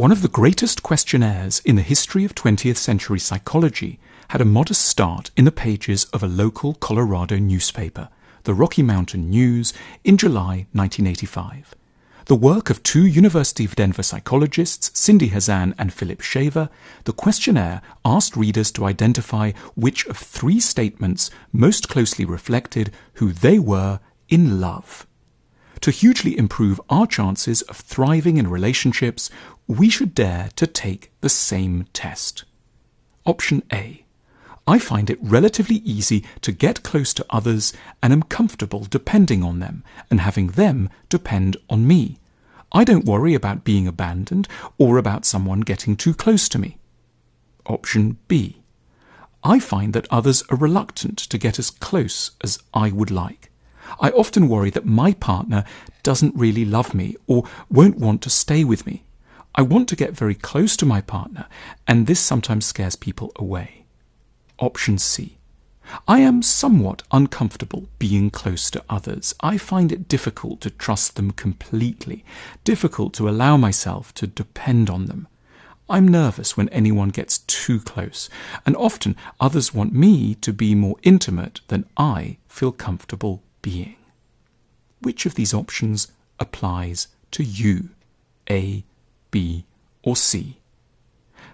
One of the greatest questionnaires in the history of 20th century psychology had a modest start in the pages of a local Colorado newspaper, the Rocky Mountain News, in July 1985. The work of two University of Denver psychologists, Cindy Hazan and Philip Shaver, the questionnaire asked readers to identify which of three statements most closely reflected who they were in love. To hugely improve our chances of thriving in relationships, we should dare to take the same test. Option A. I find it relatively easy to get close to others and am comfortable depending on them and having them depend on me. I don't worry about being abandoned or about someone getting too close to me. Option B. I find that others are reluctant to get as close as I would like. I often worry that my partner doesn't really love me or won't want to stay with me. I want to get very close to my partner, and this sometimes scares people away. Option C. I am somewhat uncomfortable being close to others. I find it difficult to trust them completely, difficult to allow myself to depend on them. I'm nervous when anyone gets too close, and often others want me to be more intimate than I feel comfortable being. Which of these options applies to you? A, B, or C?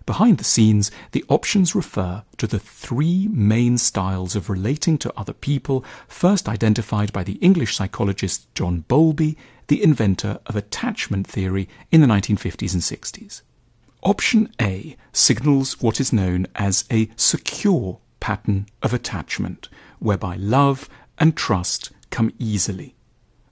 Behind the scenes, the options refer to the three main styles of relating to other people, first identified by the English psychologist John Bowlby, the inventor of attachment theory in the 1950s and 60s. Option A signals what is known as a secure pattern of attachment, whereby love and trust come easily.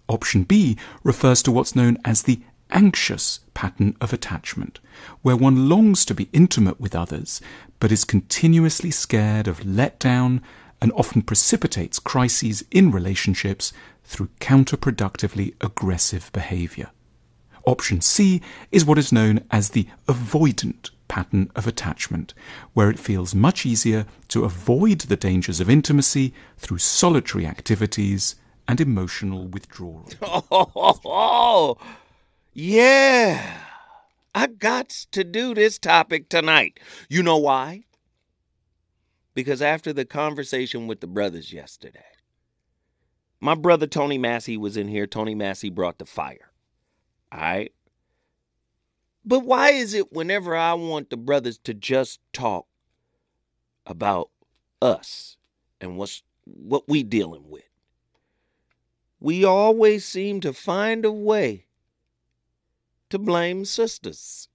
Option B refers to what's known as the anxious pattern of attachment, where one longs to be intimate with others, but is continuously scared of letdown and often precipitates crises in relationships through counterproductively aggressive behavior. Option C is what is known as the avoidant pattern of attachment, where it feels much easier to avoid the dangers of intimacy through solitary activities and emotional withdrawal. Yeah. I got to do this topic tonight. You know why? Because after the conversation with the brothers yesterday, my brother Tony Massey was in here. Tony Massey brought the fire. All right. But why is it whenever I want the brothers to just talk about us and what's what we dealing with, we always seem to find a way to blame sisters.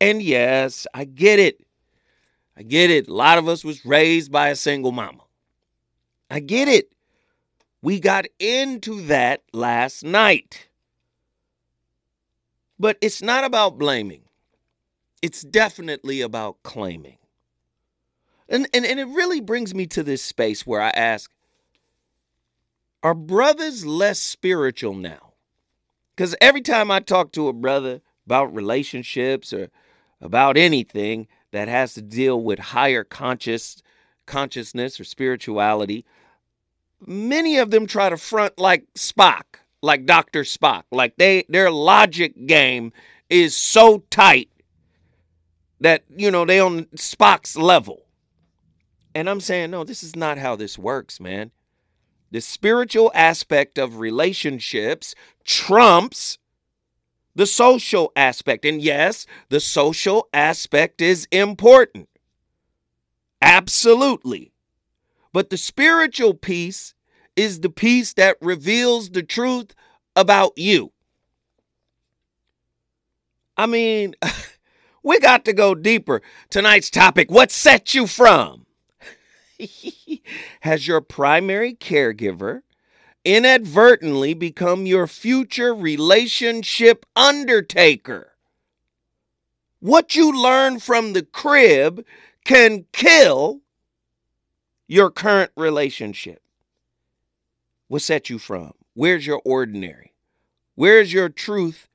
And yes, I get it. I get it. A lot of us was raised by a single mama. I get it. We got into that last night. But it's not about blaming. It's definitely about claiming. And, and, and it really brings me to this space where I ask Are brothers less spiritual now? Because every time I talk to a brother about relationships or about anything that has to deal with higher conscious consciousness or spirituality, many of them try to front like Spock, like Dr. Spock. Like they their logic game is so tight that, you know, they on Spock's level. And I'm saying, no, this is not how this works, man. The spiritual aspect of relationships trumps the social aspect. And yes, the social aspect is important. Absolutely. But the spiritual piece is the piece that reveals the truth about you. I mean, we got to go deeper. Tonight's topic what sets you from? Has your primary caregiver inadvertently become your future relationship undertaker? What you learn from the crib can kill your current relationship. What set you from? Where's your ordinary? Where's your truth?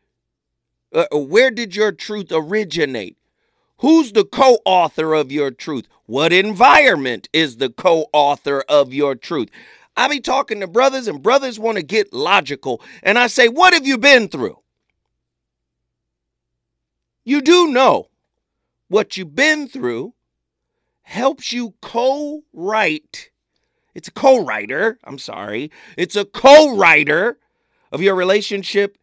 Uh, where did your truth originate? Who's the co author of your truth? What environment is the co author of your truth? I be talking to brothers, and brothers want to get logical. And I say, What have you been through? You do know what you've been through helps you co write. It's a co writer, I'm sorry. It's a co writer of your relationship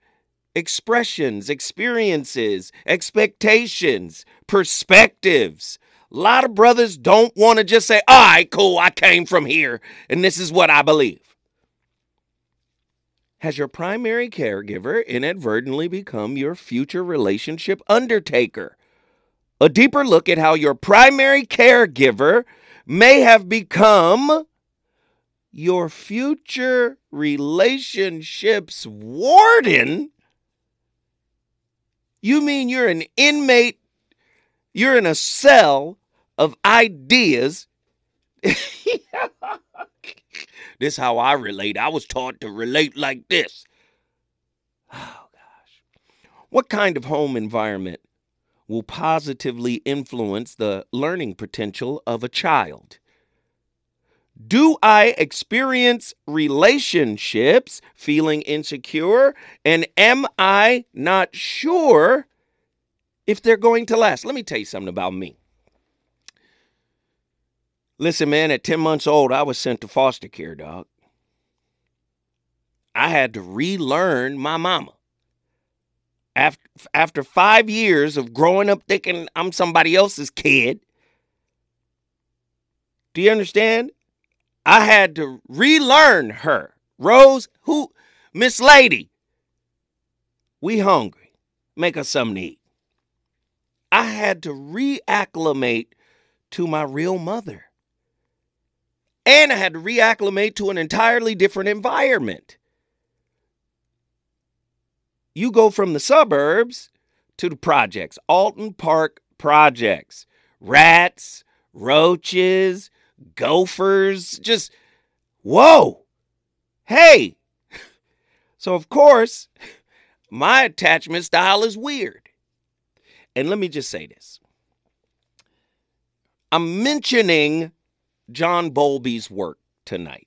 expressions, experiences, expectations, perspectives. A lot of brothers don't want to just say, all right, cool, I came from here and this is what I believe. Has your primary caregiver inadvertently become your future relationship undertaker? A deeper look at how your primary caregiver may have become your future relationship's warden? You mean you're an inmate, you're in a cell of ideas? this is how I relate. I was taught to relate like this. Oh, gosh. What kind of home environment will positively influence the learning potential of a child? Do I experience relationships feeling insecure? And am I not sure if they're going to last? Let me tell you something about me. Listen, man, at 10 months old, I was sent to foster care, dog. I had to relearn my mama. After, after five years of growing up thinking I'm somebody else's kid, do you understand? I had to relearn her. Rose, who, Miss Lady, we hungry. Make us something to eat. I had to reacclimate to my real mother. And I had to reacclimate to an entirely different environment. You go from the suburbs to the projects, Alton Park projects, rats, roaches, gophers, just whoa. Hey. So, of course, my attachment style is weird. And let me just say this I'm mentioning John Bowlby's work tonight.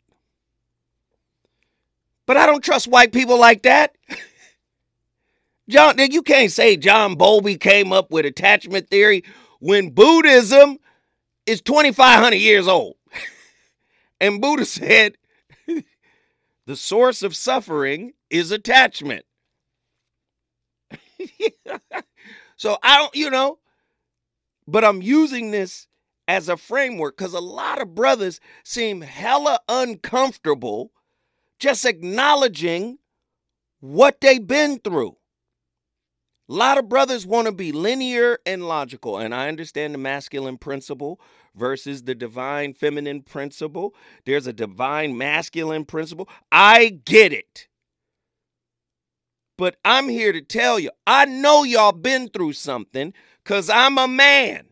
But I don't trust white people like that. John, you can't say John Bowlby came up with attachment theory when Buddhism is 2,500 years old. and Buddha said the source of suffering is attachment. so I don't, you know, but I'm using this as a framework because a lot of brothers seem hella uncomfortable just acknowledging what they've been through. A lot of brothers want to be linear and logical, and I understand the masculine principle versus the divine feminine principle. There's a divine masculine principle. I get it. But I'm here to tell you, I know y'all been through something because I'm a man.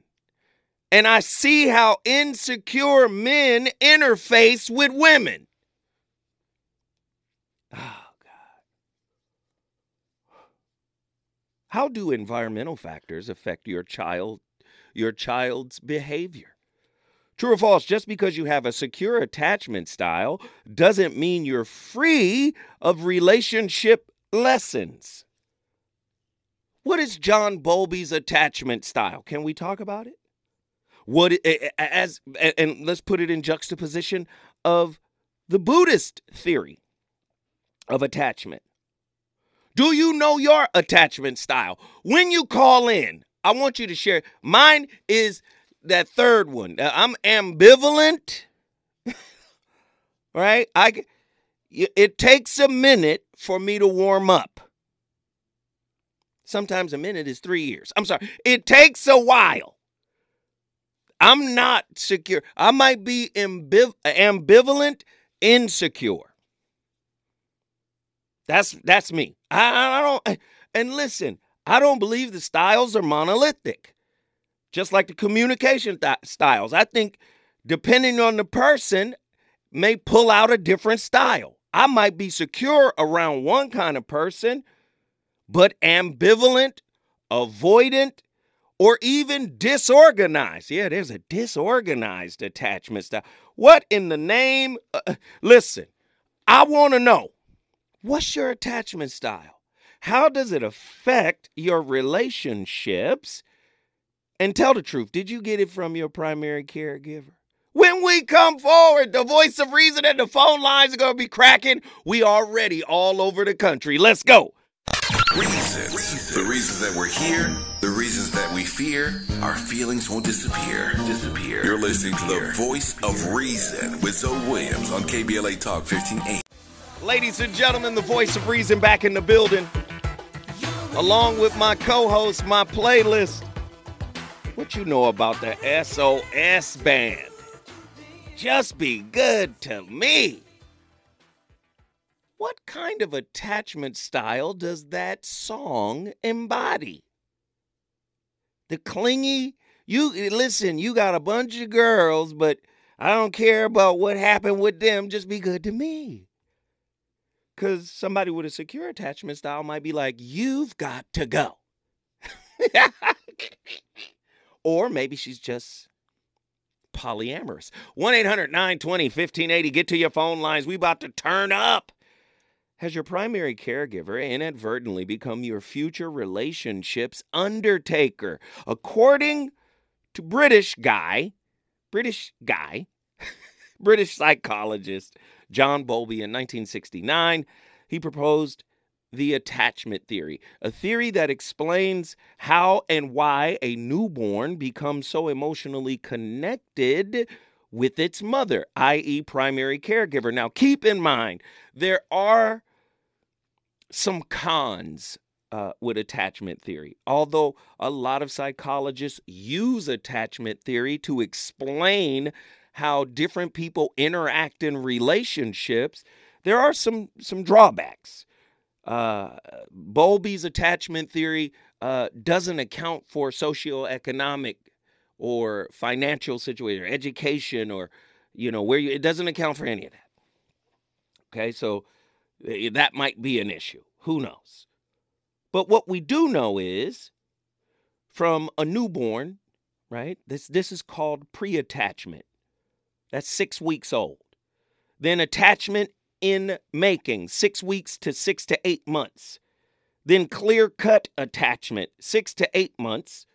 And I see how insecure men interface with women. How do environmental factors affect your child your child's behavior? True or false, just because you have a secure attachment style doesn't mean you're free of relationship lessons. What is John Bowlby's attachment style? Can we talk about it? What as and let's put it in juxtaposition of the Buddhist theory of attachment. Do you know your attachment style? When you call in, I want you to share. Mine is that third one. I'm ambivalent. right? I it takes a minute for me to warm up. Sometimes a minute is 3 years. I'm sorry. It takes a while. I'm not secure. I might be ambiv- ambivalent, insecure. That's that's me. I, I don't. And listen, I don't believe the styles are monolithic, just like the communication th- styles. I think depending on the person, may pull out a different style. I might be secure around one kind of person, but ambivalent, avoidant, or even disorganized. Yeah, there's a disorganized attachment style. What in the name? Uh, listen, I want to know What's your attachment style? How does it affect your relationships? And tell the truth, did you get it from your primary caregiver? When we come forward, the voice of reason and the phone lines are going to be cracking. We are ready all over the country. Let's go. Reasons. The reasons that we're here, the reasons that we fear, our feelings won't disappear. Disappear. You're listening to the voice of reason with Zoe Williams on KBLA Talk 1580. Ladies and gentlemen, the voice of reason back in the building. Along with my co host, my playlist. What you know about the SOS band? Just be good to me. What kind of attachment style does that song embody? The clingy, you listen, you got a bunch of girls, but I don't care about what happened with them, just be good to me. Because somebody with a secure attachment style might be like, you've got to go. or maybe she's just polyamorous. 1 800 920 1580. Get to your phone lines. We about to turn up. Has your primary caregiver inadvertently become your future relationships undertaker? According to British guy, British guy, British psychologist John Bowlby in 1969, he proposed the attachment theory, a theory that explains how and why a newborn becomes so emotionally connected with its mother, i.e., primary caregiver. Now, keep in mind, there are some cons uh, with attachment theory. Although a lot of psychologists use attachment theory to explain how different people interact in relationships, there are some some drawbacks. Uh, Bowlby's attachment theory uh, doesn't account for socioeconomic or financial situation, or education, or you know where you. It doesn't account for any of that. Okay, so Eh, that might be an issue. Who knows? But what we do know is from a newborn, right? This this is called pre-attachment. That's 6 weeks old. Then attachment in making, 6 weeks to 6 to 8 months. Then clear-cut attachment, 6 to 8 months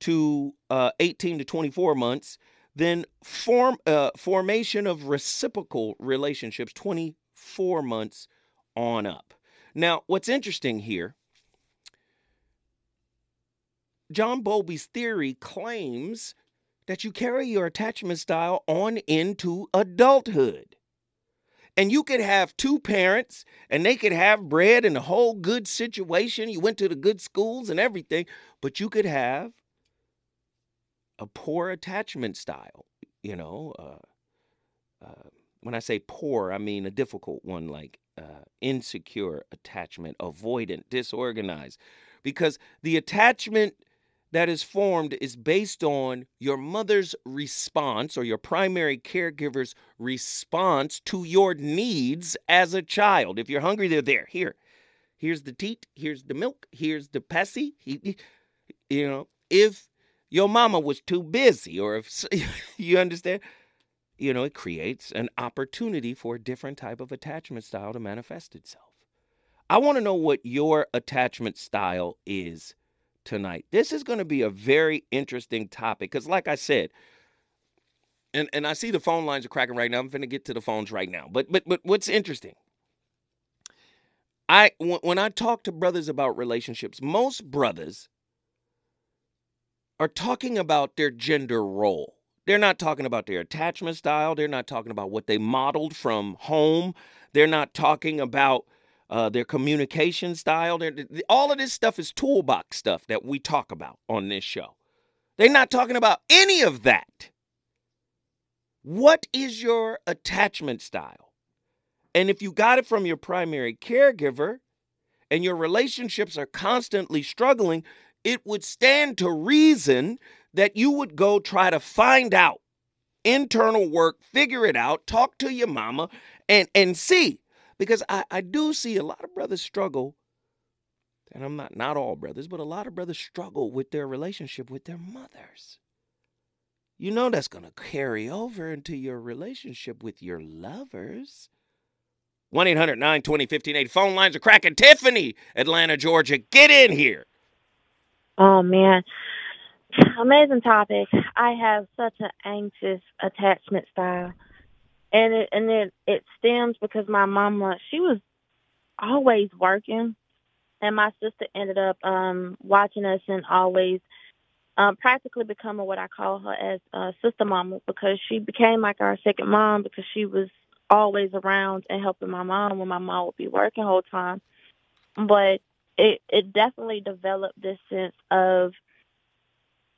to uh, 18 to 24 months. Then form uh, formation of reciprocal relationships, 24 months on up. Now, what's interesting here, John Bowlby's theory claims that you carry your attachment style on into adulthood. And you could have two parents and they could have bread and a whole good situation. You went to the good schools and everything, but you could have a poor attachment style, you know, uh, uh, when I say poor, I mean a difficult one like uh, insecure attachment, avoidant, disorganized. Because the attachment that is formed is based on your mother's response or your primary caregiver's response to your needs as a child. If you're hungry, they're there. Here, here's the teat, here's the milk, here's the passy. You know, if your mama was too busy or if you understand, you know, it creates an opportunity for a different type of attachment style to manifest itself. I want to know what your attachment style is tonight. This is going to be a very interesting topic because, like I said, and, and I see the phone lines are cracking right now. I'm going to get to the phones right now. But but but what's interesting? I when I talk to brothers about relationships, most brothers are talking about their gender role. They're not talking about their attachment style. They're not talking about what they modeled from home. They're not talking about uh, their communication style. They're, all of this stuff is toolbox stuff that we talk about on this show. They're not talking about any of that. What is your attachment style? And if you got it from your primary caregiver and your relationships are constantly struggling, it would stand to reason that you would go try to find out internal work, figure it out, talk to your mama, and and see. Because I, I do see a lot of brothers struggle, and I'm not not all brothers, but a lot of brothers struggle with their relationship with their mothers. You know that's gonna carry over into your relationship with your lovers. 1 800 920 1580. Phone lines are cracking. Tiffany, Atlanta, Georgia, get in here. Oh, man. Amazing topic. I have such an anxious attachment style. And it, and it, it stems because my mama, she was always working. And my sister ended up um, watching us and always um, practically becoming what I call her as uh, sister mama because she became like our second mom because she was always around and helping my mom when my mom would be working whole time. But it it definitely developed this sense of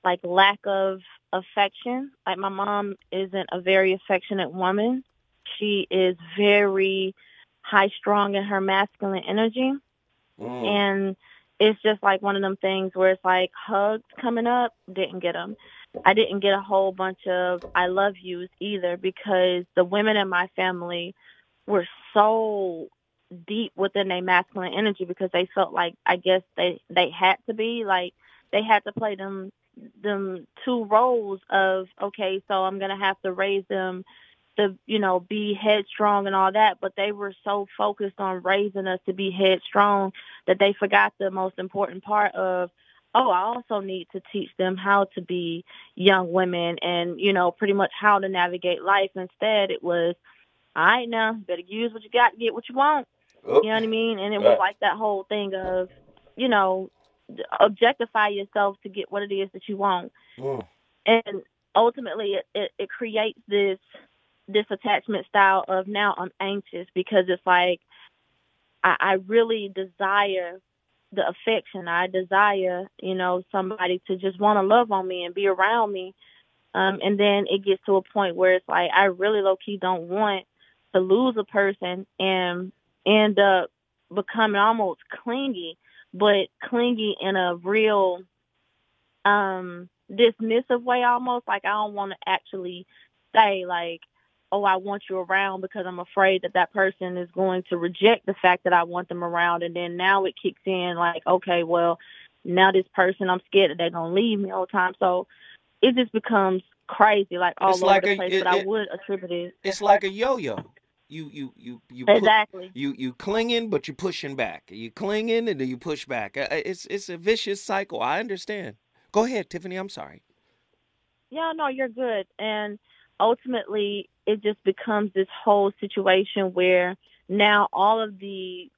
like lack of affection. Like my mom isn't a very affectionate woman. She is very high strung in her masculine energy. Mm. And it's just like one of them things where it's like hugs coming up, didn't get them. I didn't get a whole bunch of I love yous either because the women in my family were so deep within their masculine energy because they felt like I guess they they had to be like they had to play them them two roles of okay so I'm gonna have to raise them to you know be headstrong and all that but they were so focused on raising us to be headstrong that they forgot the most important part of oh i also need to teach them how to be young women and you know pretty much how to navigate life. Instead it was all right now better use what you got to get what you want. You know what i mean? And it was like that whole thing of you know objectify yourself to get what it is that you want mm. and ultimately it, it, it creates this this attachment style of now I'm anxious because it's like I, I really desire the affection. I desire, you know, somebody to just want to love on me and be around me. Um, and then it gets to a point where it's like I really low key don't want to lose a person and end up becoming almost clingy, but clingy in a real um dismissive way almost. Like I don't want to actually say like oh, I want you around because I'm afraid that that person is going to reject the fact that I want them around. And then now it kicks in like, okay, well, now this person, I'm scared that they're going to leave me all the time. So it just becomes crazy, like all it's over like the place. A, but it, I would attribute it. It's like a yo-yo. You you you you exactly. you you clinging, but you're pushing back. You clinging and then you push back. Uh, it's it's a vicious cycle. I understand. Go ahead, Tiffany. I'm sorry. Yeah, no, you're good. And ultimately it just becomes this whole situation where now all of the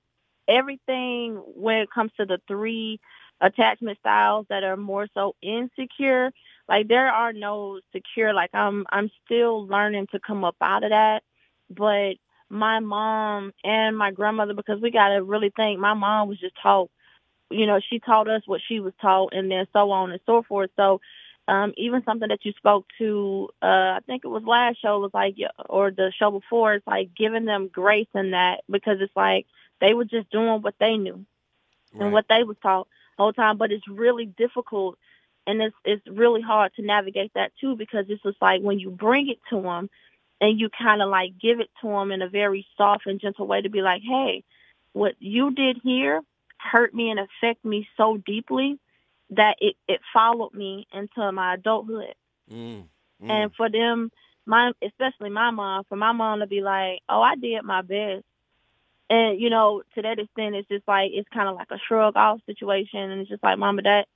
everything when it comes to the three attachment styles that are more so insecure like there are no secure like i'm i'm still learning to come up out of that but my mom and my grandmother because we got to really think my mom was just taught you know she taught us what she was taught and then so on and so forth so um, even something that you spoke to, uh, I think it was last show was like, or the show before, it's like giving them grace in that because it's like they were just doing what they knew right. and what they was taught the whole time. But it's really difficult and it's, it's really hard to navigate that too because it's just like when you bring it to them and you kind of like give it to them in a very soft and gentle way to be like, hey, what you did here hurt me and affect me so deeply that it, it followed me into my adulthood. Mm, mm. And for them, my especially my mom, for my mom to be like, "Oh, I did my best," and you know, to that extent, it's just like it's kind of like a shrug off situation, and it's just like, "Mama, that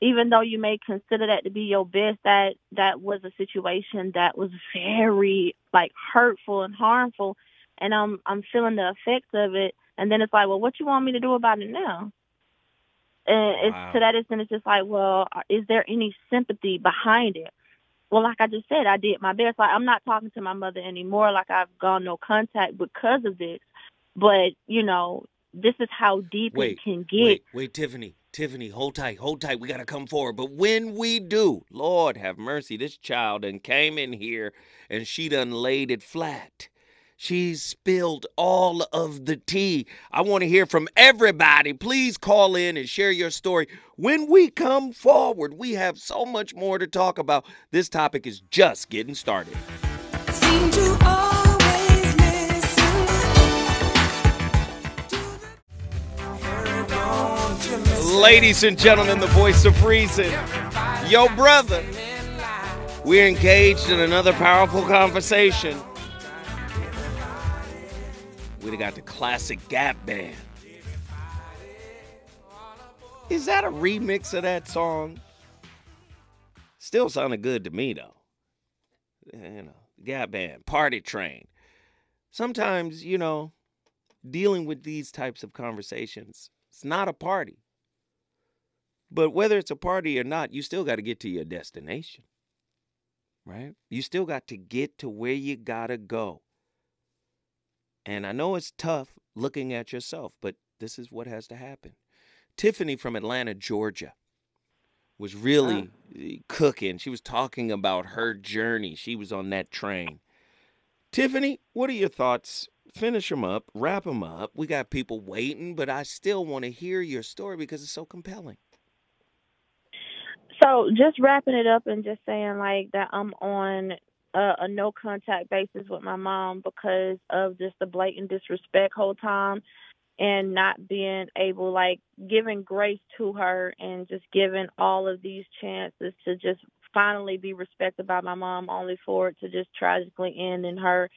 even though you may consider that to be your best, that that was a situation that was very like hurtful and harmful, and I'm I'm feeling the effects of it." And then it's like, "Well, what you want me to do about it now?" And it's wow. to that extent, it's just like, well, is there any sympathy behind it? Well, like I just said, I did my best. Like I'm not talking to my mother anymore. Like I've gone no contact because of this. But you know, this is how deep wait, it can get. Wait, wait, Tiffany, Tiffany, hold tight, hold tight. We gotta come forward. But when we do, Lord have mercy, this child and came in here and she done laid it flat. She's spilled all of the tea. I want to hear from everybody. Please call in and share your story. When we come forward, we have so much more to talk about. This topic is just getting started. Ladies and gentlemen, the voice of reason, yo brother. We're engaged in another powerful conversation We got the classic Gap Band. Is that a remix of that song? Still sounded good to me though. You know, Gap Band, Party Train. Sometimes, you know, dealing with these types of conversations, it's not a party. But whether it's a party or not, you still got to get to your destination. Right? You still got to get to where you got to go. And I know it's tough looking at yourself, but this is what has to happen. Tiffany from Atlanta, Georgia, was ah. really oh. cooking. She was talking about her journey. She was on that train. Tiffany, what are your thoughts? Finish them up, wrap them up. We got people waiting, but I still want to hear your story because it's so compelling. So, just wrapping it up and just saying like that I'm on a, a no contact basis with my mom because of just the blatant disrespect whole time and not being able like giving grace to her and just giving all of these chances to just finally be respected by my mom only for it to just tragically end in her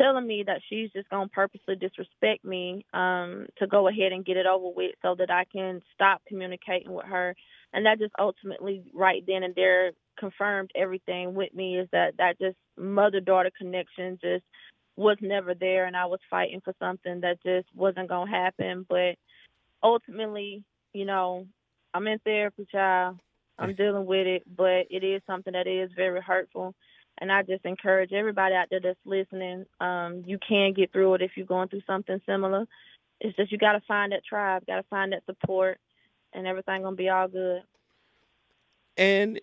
telling me that she's just going to purposely disrespect me um to go ahead and get it over with so that I can stop communicating with her and that just ultimately right then and there confirmed everything with me is that that just mother daughter connection just was never there and I was fighting for something that just wasn't going to happen. But ultimately, you know, I'm in therapy, child. I'm dealing with it, but it is something that is very hurtful. And I just encourage everybody out there that's listening, um, you can get through it if you're going through something similar. It's just you got to find that tribe, got to find that support, and everything to be all good. And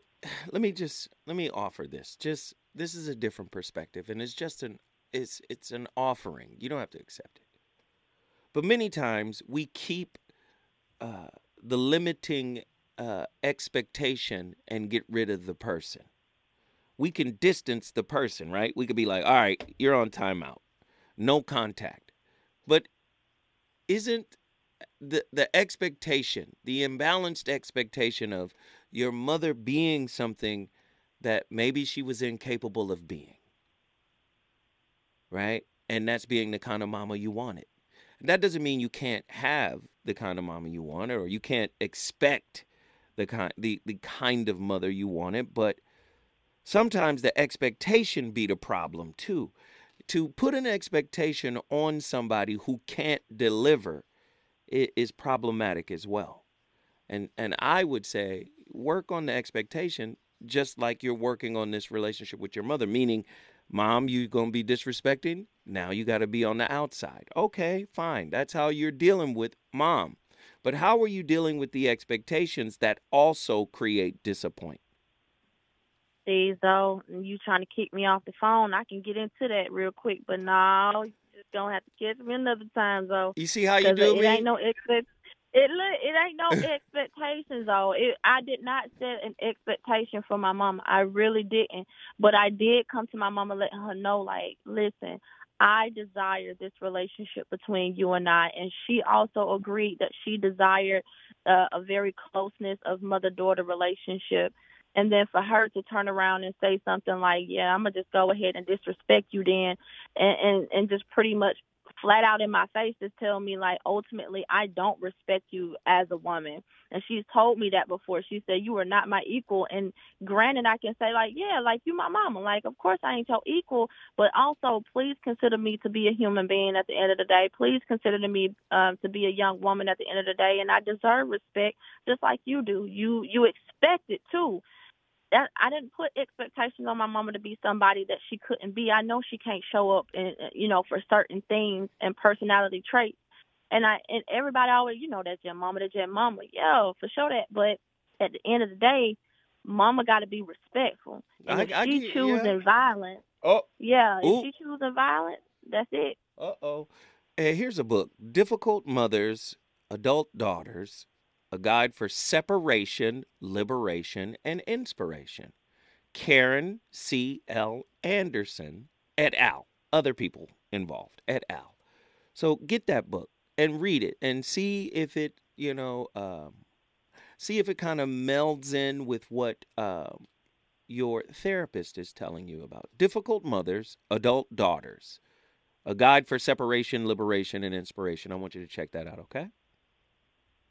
let me just let me offer this. Just this is a different perspective and it's just an it's it's an offering. You don't have to accept it. But many times we keep uh, the limiting uh, expectation and get rid of the person. We can distance the person, right? We could be like, all right, you're on timeout, no contact. But isn't the the expectation, the imbalanced expectation of your mother being something that maybe she was incapable of being right? And that's being the kind of mama you wanted. That doesn't mean you can't have the kind of mama you wanted or you can't expect the kind the, the kind of mother you wanted, but sometimes the expectation be the problem too. To put an expectation on somebody who can't deliver is problematic as well. And and I would say work on the expectation just like you're working on this relationship with your mother, meaning Mom, you're going to be disrespecting? Now you got to be on the outside. Okay, fine. That's how you're dealing with mom. But how are you dealing with the expectations that also create disappointment? See, though, you trying to kick me off the phone. I can get into that real quick, but no, just don't have to catch me another time, though. You see how you do it? It ain't no expect. It look, it ain't no expectations though. It, I did not set an expectation for my mama. I really didn't. But I did come to my mama, let her know, like, listen, I desire this relationship between you and I, and she also agreed that she desired uh, a very closeness of mother daughter relationship. And then for her to turn around and say something like, "Yeah, I'm gonna just go ahead and disrespect you," then, and and, and just pretty much flat out in my face to tell me like ultimately I don't respect you as a woman. And she's told me that before. She said you are not my equal and granted I can say like, yeah, like you my mama. Like of course I ain't your equal, but also please consider me to be a human being at the end of the day. Please consider me um to be a young woman at the end of the day and I deserve respect just like you do. You you expect it too that I didn't put expectations on my mama to be somebody that she couldn't be. I know she can't show up and you know for certain things and personality traits. And I and everybody always, you know, that's your mama, that's your mama. Yeah, for sure that. But at the end of the day, mama got to be respectful. And I, if I she choosing yeah. violence, oh yeah, if Ooh. she choosing violence, that's it. Uh oh. Hey, here's a book: Difficult Mothers, Adult Daughters, a guide for separation, liberation, and inspiration. Karen C. L. Anderson et al. Other people involved et al. So get that book and read it and see if it, you know, um, see if it kind of melds in with what uh, your therapist is telling you about. Difficult mothers, adult daughters. A Guide for Separation, Liberation, and Inspiration. I want you to check that out, okay?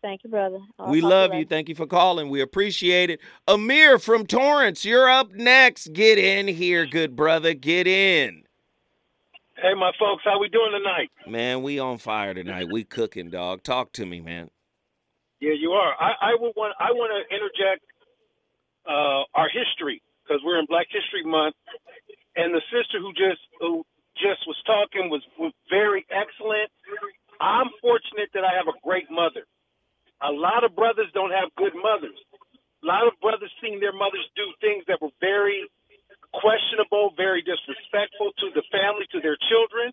Thank you, brother. I'll we love you. later. Thank you for calling. We appreciate it. Amir from Torrance, you're up next. Get in here, good brother. Get in. Hey, my folks, how we doing tonight? Man, we on fire tonight. We cooking, dog. Talk to me, man. Yeah, you are. I, I would want. I want to interject uh, our history because we're in Black History Month, and the sister who just who just was talking was was very excellent. I'm fortunate that I have a great mother. A lot of brothers don't have good mothers. A lot of brothers seen their mothers do things that were very questionable, very disrespectful to the family, to their children,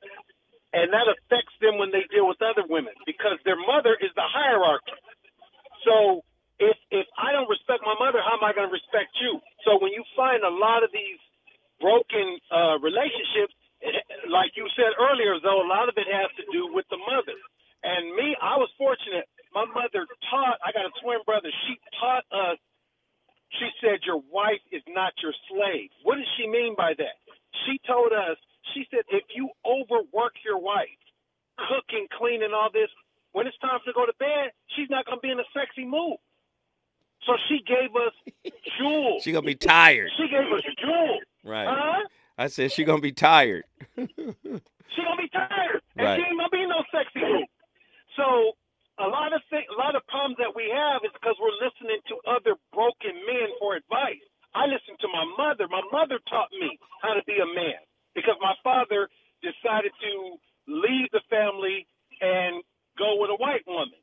and that affects them when they deal with other women because their mother is the hierarchy. So if if I don't respect my mother, how am I going to respect you? So when you find a lot of these broken uh, relationships, like you said earlier, though, a lot of it has to do with the mother. And me, I was fortunate. My mother taught. I got a twin brother. She taught us. She said, "Your wife is not your slave." What does she mean by that? She told us. She said, "If you overwork your wife, cooking, cleaning, all this, when it's time to go to bed, she's not going to be in a sexy mood." So she gave us jewels. She gonna be tired. She gave us jewels. Right. Huh? I said she gonna be tired. She gonna be tired, and Right. she ain't gonna be no sexy mood. So a lot of thing, a lot of problems that we have is because we're listening to other broken men for advice. I listened to my mother. My mother taught me how to be a man because my father decided to leave the family and go with a white woman.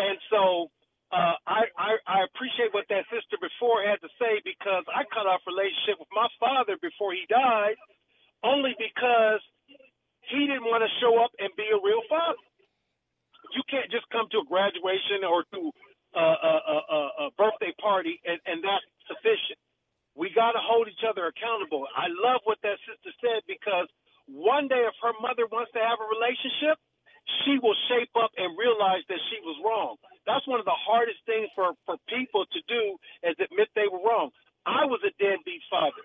And so uh, I, I I appreciate what that sister before had to say because I cut off relationship with my father before he died, only because he didn't want to show up and be a real father. You can't just come to a graduation or to a, a, a, a- birthday party and, and that's sufficient. We got to hold each other accountable. I love what that sister said because one day if her mother wants to have a relationship, she will shape up and realize that she was wrong. That's one of the hardest things for, for people to do is admit they were wrong. I was a deadbeat father.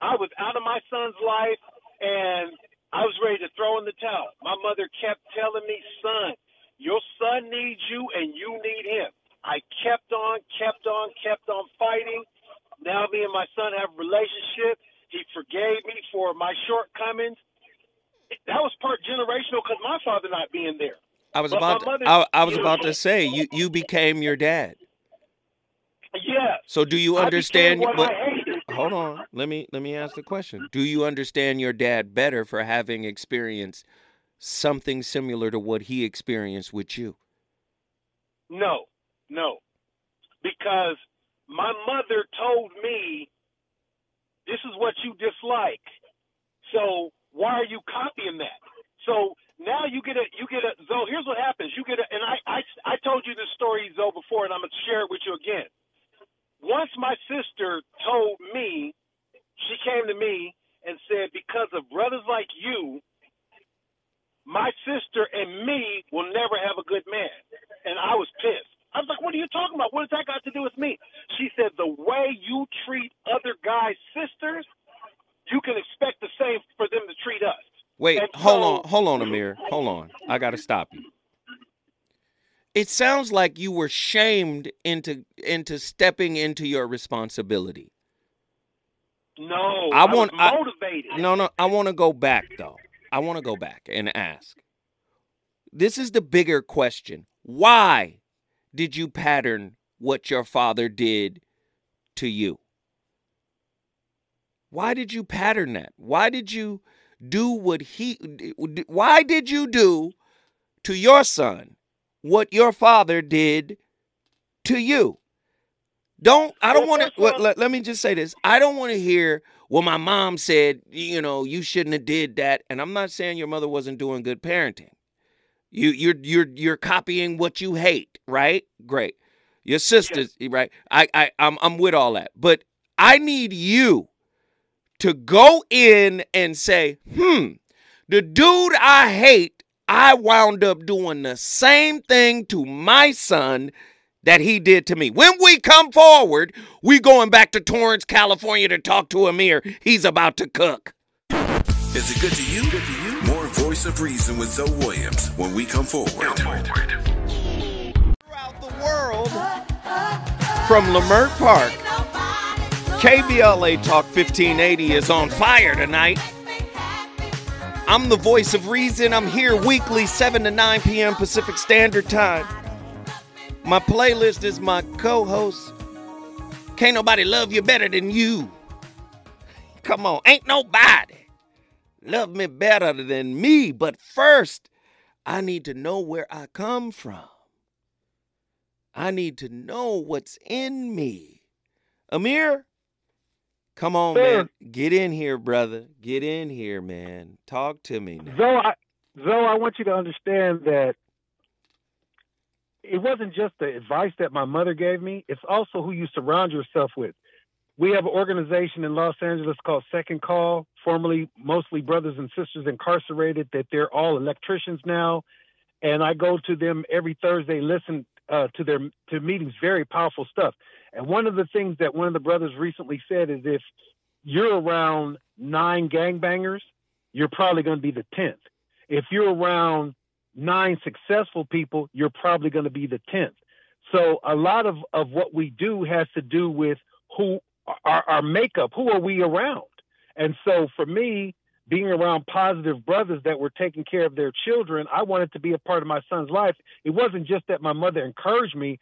I was out of my son's life and I was ready to throw in the towel. My mother kept telling me, son, your son needs you and you need him. I kept on, kept on, kept on fighting. Now me and my son have a relationship. He forgave me for my shortcomings. That was part generational because my father not being there. I was But about to, mother- I, I was about to say you you became your dad. Yes. So do you understand what what I hated. Hold on. Let me let me ask the question. Do you understand your dad better for having experienced something similar to what he experienced with you? No, no. Because my mother told me this is what you dislike. So why are you copying that? So now you get a you get a Zoe, here's what happens. You get a and I I, I told you this story, Zoe, before, and I'm gonna share it with you again. Once my sister told me, she came to me and said, Because of brothers like you, my sister and me will never have a good man. And I was pissed. I was like, what are you talking about? What does that got to do with me? She said, the way you treat other guys' sisters, you can expect the same for them to treat us. Wait, And hold so- on, hold on, Amir. Hold on. I got to stop you. It sounds like you were shamed into into stepping into your responsibility. No, I I, want- was I- motivated. No, no, I want to go back though. I want to go back and ask. This is the bigger question. Why did you pattern what your father did to you? Why did you pattern that? Why did you do what he why did you do to your son what your father did to you? Don't I don't Well, want to all- let, let me just say this. I don't want to hear well my mom said, you know, you shouldn't have did that and I'm not saying your mother wasn't doing good parenting. You you're you're you're copying what you hate, right? Great. Your sisters, right? I I I'm I'm with all that. But I need you to go in and say, "Hmm, the dude I hate, I wound up doing the same thing to my son that he did to me. When we come forward, we going back to Torrance, California to talk to Amir. He's about to cook. Is it good to you? Good to you? More voice of reason with Zoe Williams when we come forward. Throughout the world, from Leimert Park, KBLA Talk 1580 is on fire tonight. I'm the voice of reason. I'm here weekly, 7 to 9 p.m. Pacific Standard Time. My playlist is my co host. Can't nobody love you better than you. Come on, ain't nobody love me better than me. But first, I need to know where I come from. I need to know what's in me. Amir, come on, Sir. man. Get in here, brother. Get in here, man. Talk to me. Now. Zoe, I, Zoe, I want you to understand that it wasn't just the advice that my mother gave me, it's also who you surround yourself with. We have an organization in Los Angeles called Second Call, formerly mostly brothers and sisters incarcerated, that they're all electricians now. And I go to them every Thursday, listen uh, to their to meetings, very powerful stuff. And one of the things that one of the brothers recently said is if you're around nine gangbangers, you're probably going to be the 10th. If you're around nine successful people, you're probably going to be the 10th. So a lot of, of what we do has to do with who our, our makeup, who are we around? And so for me, being around positive brothers that were taking care of their children, I wanted to be a part of my son's life. It wasn't just that my mother encouraged me,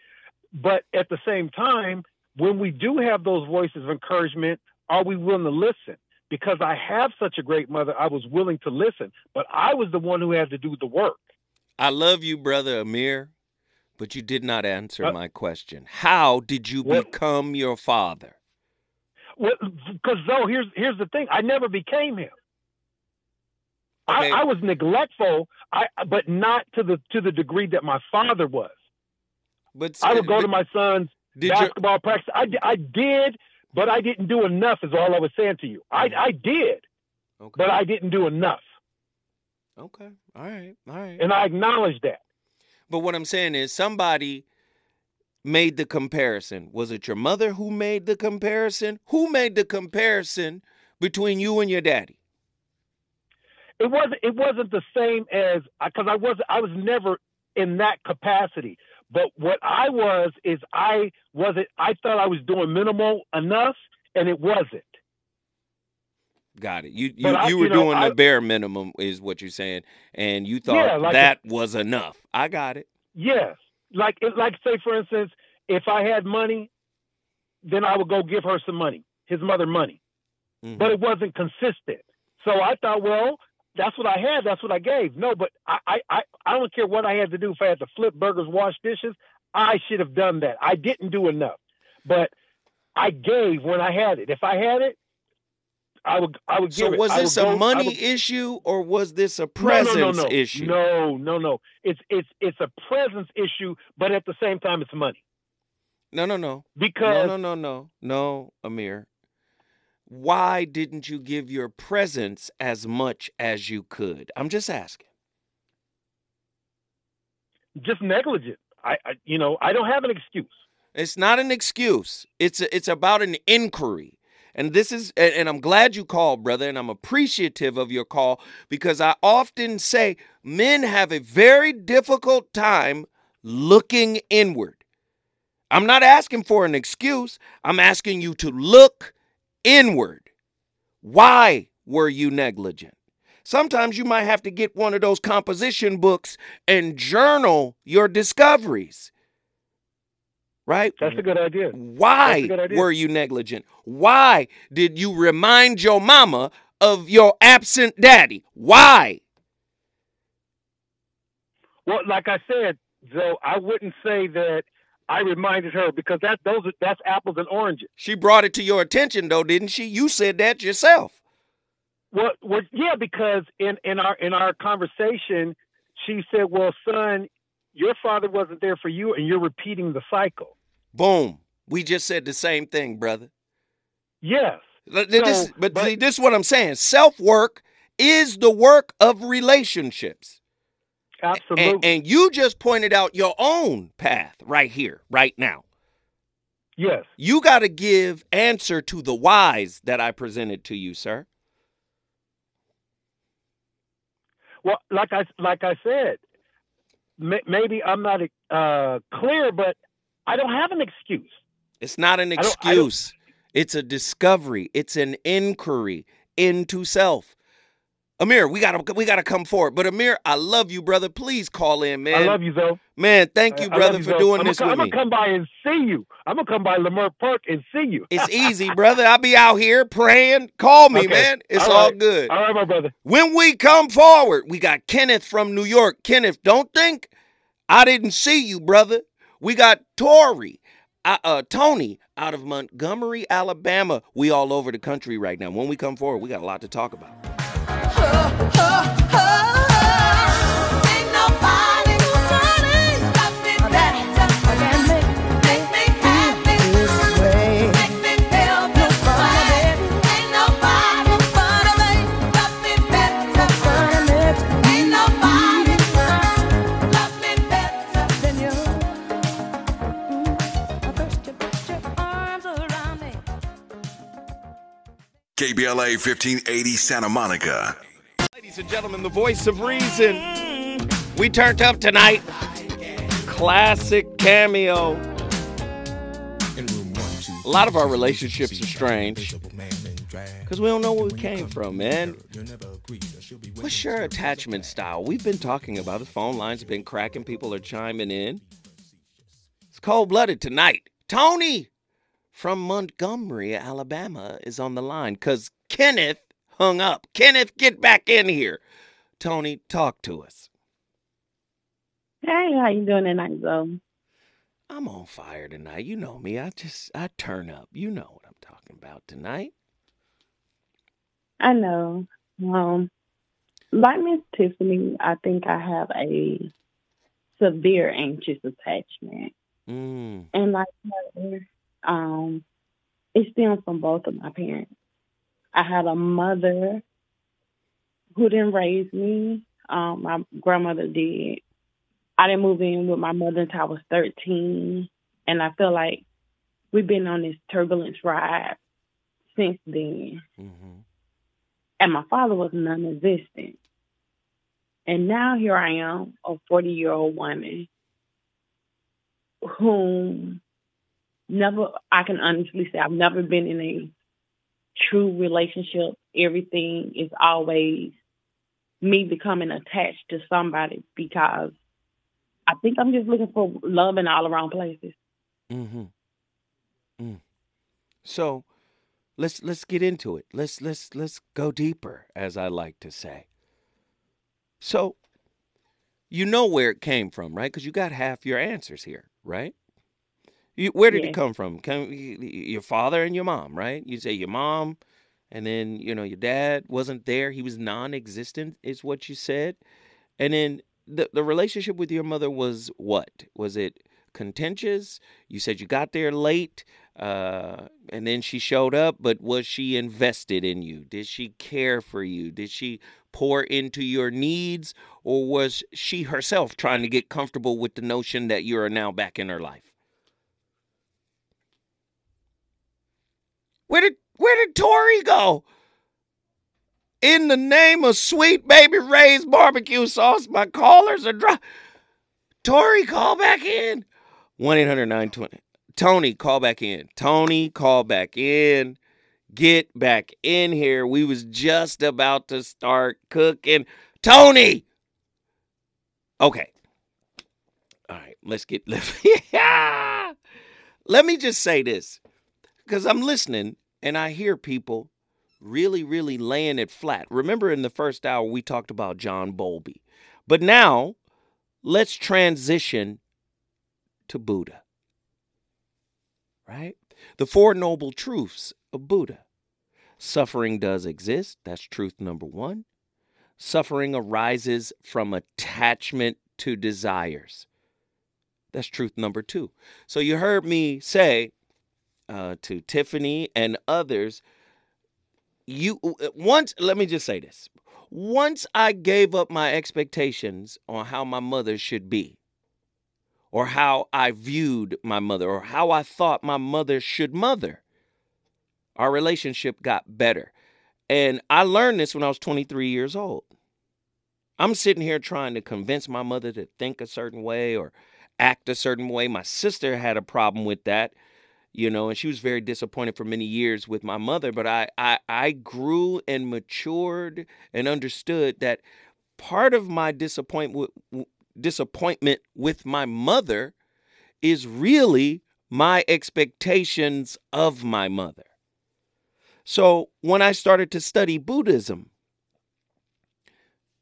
but at the same time, when we do have those voices of encouragement, are we willing to listen? Because I have such a great mother, I was willing to listen, but I was the one who had to do the work. I love you, brother Amir, but you did not answer Uh, my question. How did you What- become your father? Well, because though here's here's the thing, I never became him. Okay. I, I was neglectful, I but not to the to the degree that my father was. But I would go but to my son's basketball practice. I, I did, but I didn't do enough. Is all I was saying to you. I I did, okay. but I didn't do enough, okay. All right. All right. and I acknowledge that. But what I'm saying is somebody made the comparison. Was it your mother who made the comparison? Who made the comparison between you and your daddy? It wasn't it wasn't the same as because I was I was never in that capacity. But what I was is I wasn't I thought I was doing minimal enough, and it wasn't. Got it. You you, I- you were you know, doing I- the bare minimum is what you're saying, and you thought Yeah, like a- that was enough. I got it. Yes, like it, like say for instance, if I had money, then I would go give her some money, his mother money. Mhm. But it wasn't consistent. So I thought, well, that's what I had. That's what I gave. No, but I, I, I, I don't care what I had to do. If I had to flip burgers, wash dishes, I should have done that. I didn't do enough, but I gave when I had it. If I had it, I would, I would give so it. was this a go- money would- issue or was this a presence no, no, no. issue? No, no, no. It's it's it's a presence issue, but at the same time, it's money no, no, no. because No, no, no, no, no, Amir. Why didn't you give your presence as much as you could? I'm just asking. just negligent. I, I, you know, I don't have an excuse. It's not an excuse. It's a, it's about an inquiry. And this is and, and I'm glad you called, brother, and I'm appreciative of your call because I often say men have a very difficult time looking inward. I'm not asking for an excuse. I'm asking you to look inward. Why were you negligent? Sometimes you might have to get one of those composition books and journal your discoveries. Right? That's a good idea. Why good idea. were you negligent? Why did you remind your mama of your absent daddy? Why? Well, like I said, though, I wouldn't say that I reminded her because that those are, that's apples and oranges. She brought it to your attention though, didn't she? You said that yourself. Well, well, yeah, because in in our in our conversation, she said, "Well, son, your father wasn't there for you, and you're repeating the cycle." Boom. We just said the same thing, brother. Yes, Th- th- this- So, but, but- see, this is what I'm saying. Self work is the work of relationships. absolutely. And, and you just pointed out your own path right here, right now. yes, You got to give answer to the whys that I presented to you, sir. Well, like I like I said, may, maybe I'm not uh, clear, but I don't have an excuse. It's not an I don't- I don't- excuse. It's a discovery. It's an inquiry into self. Amir, we gotta we gotta come forward. But Amir, I love you, brother. Please call in, man. I love you, though. Man, thank you, I- brother, you, for doing I'm this with I'm me. gonna come by and see you. I'm gonna come by Leimert Park and see you. It's easy, brother. I'll be out here praying. Call me, Okay. man. It's All all right. good. All right, my brother. When we come forward, we got Kenneth from New York. Kenneth, don't think I didn't see you, brother. We got Tori, uh, uh, Tony out of Montgomery, Alabama. We all over the country right now. When we come forward, we got a lot to talk about. KBLA 1580 Santa Monica. Ladies and gentlemen, the voice of reason. We turned up tonight. Classic cameo. A lot of our relationships are strange because we don't know where we came from, man. What's your attachment style? We've been talking about it. Phone lines have been cracking. People are chiming in. It's cold blooded tonight. Tony from Montgomery, Alabama, is on the line because Kenneth hung up. Kenneth, get back in here. Tony, talk to us. Hey, how you doing tonight, though? I'm on fire tonight. You know me. I just I turn up. You know what I'm talking about tonight. I know. Um, like Miss Tiffany, I think I have a severe anxious attachment, Mm. and like her, um, it stems from both of my parents. I had a mother who didn't raise me. Um, my grandmother did. I didn't move in with my mother until I was 13. And I feel like we've been on this turbulence ride since then. hmm And my father was non existent. And now here I am, a 40 year old woman whom never, I can honestly say, I've never been in a true relationship. Everything is always me becoming attached to somebody because I think I'm just looking for love in all around places. hmm Mm. So let's let's get into it. Let's let's let's go deeper, as I like to say. So you know where it came from, right? Because you got half your answers here, right? You, where did it come from? Come, your father and your mom, right? You say your mom, and then you know your dad wasn't there; he was non-existent, is what you said. And then the the relationship with your mother was what? Was it contentious? You said you got there late, uh, and then she showed up, but was she invested in you? Did she care for you? Did she pour into your needs, or was she herself trying to get comfortable with the notion that you are now back in her life? Where did where did Tori go? In the name of sweet baby Ray's barbecue sauce, my callers are dry. Tori, call back in. 1 800 920. Tony, call back in. Tony, call back in. Get back in here. We was just about to start cooking. Tony! Okay. All right, let's get yeah. Let me just say this. Because I'm listening and I hear people really, really laying it flat. Remember in the first hour we talked about John Bowlby. But now let's transition to Buddha. Right? The Four Noble Truths of Buddha. Suffering does exist. That's truth number one. Suffering arises from attachment to desires. That's truth number two. So you heard me say uh, to Tiffany and others, you uh, once, let me just say this. Once I gave up my expectations on how my mother should be, or how I viewed my mother, or how I thought my mother should mother, our relationship got better. And I learned this when I was 23 years old. I'm sitting here trying to convince my mother to think a certain way or act a certain way. My sister had a problem with that, you know, and she was very disappointed for many years with my mother. But I, I, I grew and matured and understood that part of my disappointment, disappointment with my mother is really my expectations of my mother. So when I started to study Buddhism,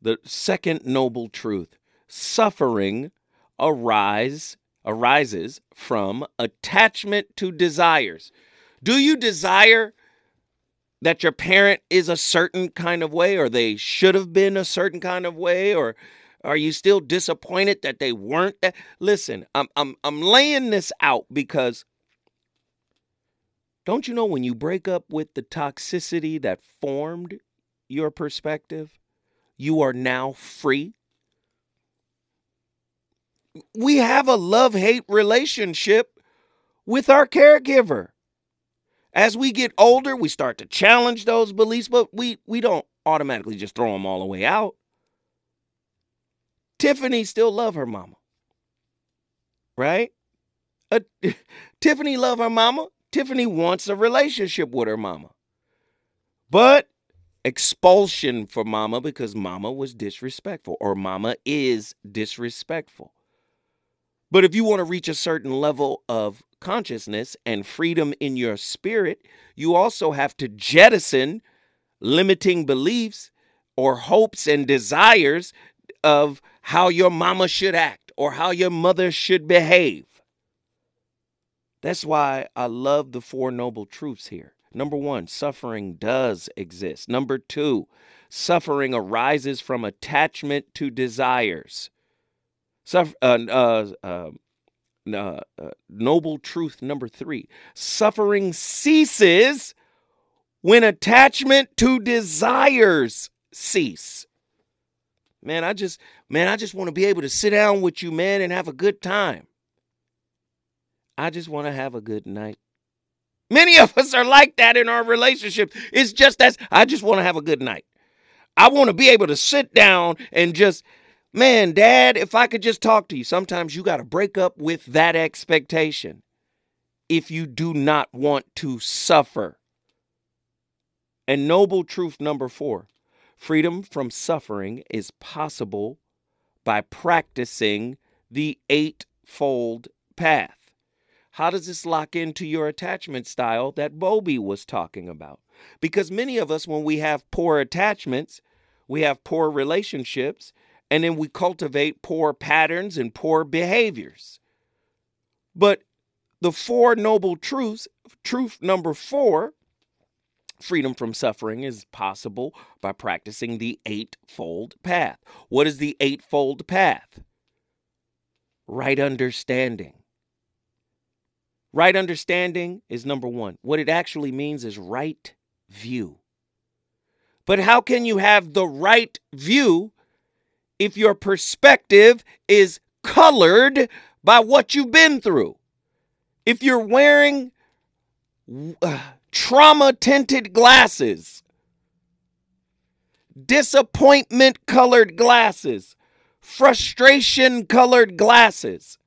the second noble truth, suffering arise arises from attachment to desires. Do you desire that your parent is a certain kind of way or they should have been a certain kind of way or are you still disappointed that they weren't that? Listen, I'm I'm I'm laying this out because don't you know when you break up with the toxicity that formed your perspective, you are now free? We have a love hate relationship with our caregiver. As we get older, we start to challenge those beliefs, but we, we don't automatically just throw them all the way out. Tiffany still love her mama. Right? Uh, Tiffany love her mama. Tiffany wants a relationship with her mama. But expulsion for mama because mama was disrespectful or mama is disrespectful. But if you want to reach a certain level of consciousness and freedom in your spirit, you also have to jettison limiting beliefs or hopes and desires of how your mama should act or how your mother should behave. That's why I love the Four Noble Truths here. Number one, suffering does exist. Number two, suffering arises from attachment to desires. Suff- uh, uh, uh, uh, uh, noble truth number three suffering ceases when attachment to desires cease. Man, I just, man, I just want to be able to sit down with you, man, and have a good time. I just want to have a good night. Many of us are like that in our relationship. It's just that I just want to have a good night. I want to be able to sit down and just, man, dad, if I could just talk to you. Sometimes you got to break up with that expectation if you do not want to suffer. And noble truth number four freedom from suffering is possible by practicing the eightfold path. How does this lock into your attachment style that Bowlby was talking about? Because many of us, when we have poor attachments, we have poor relationships, and then we cultivate poor patterns and poor behaviors. But the Four Noble Truths, truth number four, freedom from suffering is possible by practicing the Eightfold Path. What is the Eightfold Path? Right understanding. Right understanding is number one. What it actually means is right view. But how can you have the right view if your perspective is colored by what you've been through? If you're wearing uh, trauma tinted glasses, disappointment colored glasses, frustration colored glasses.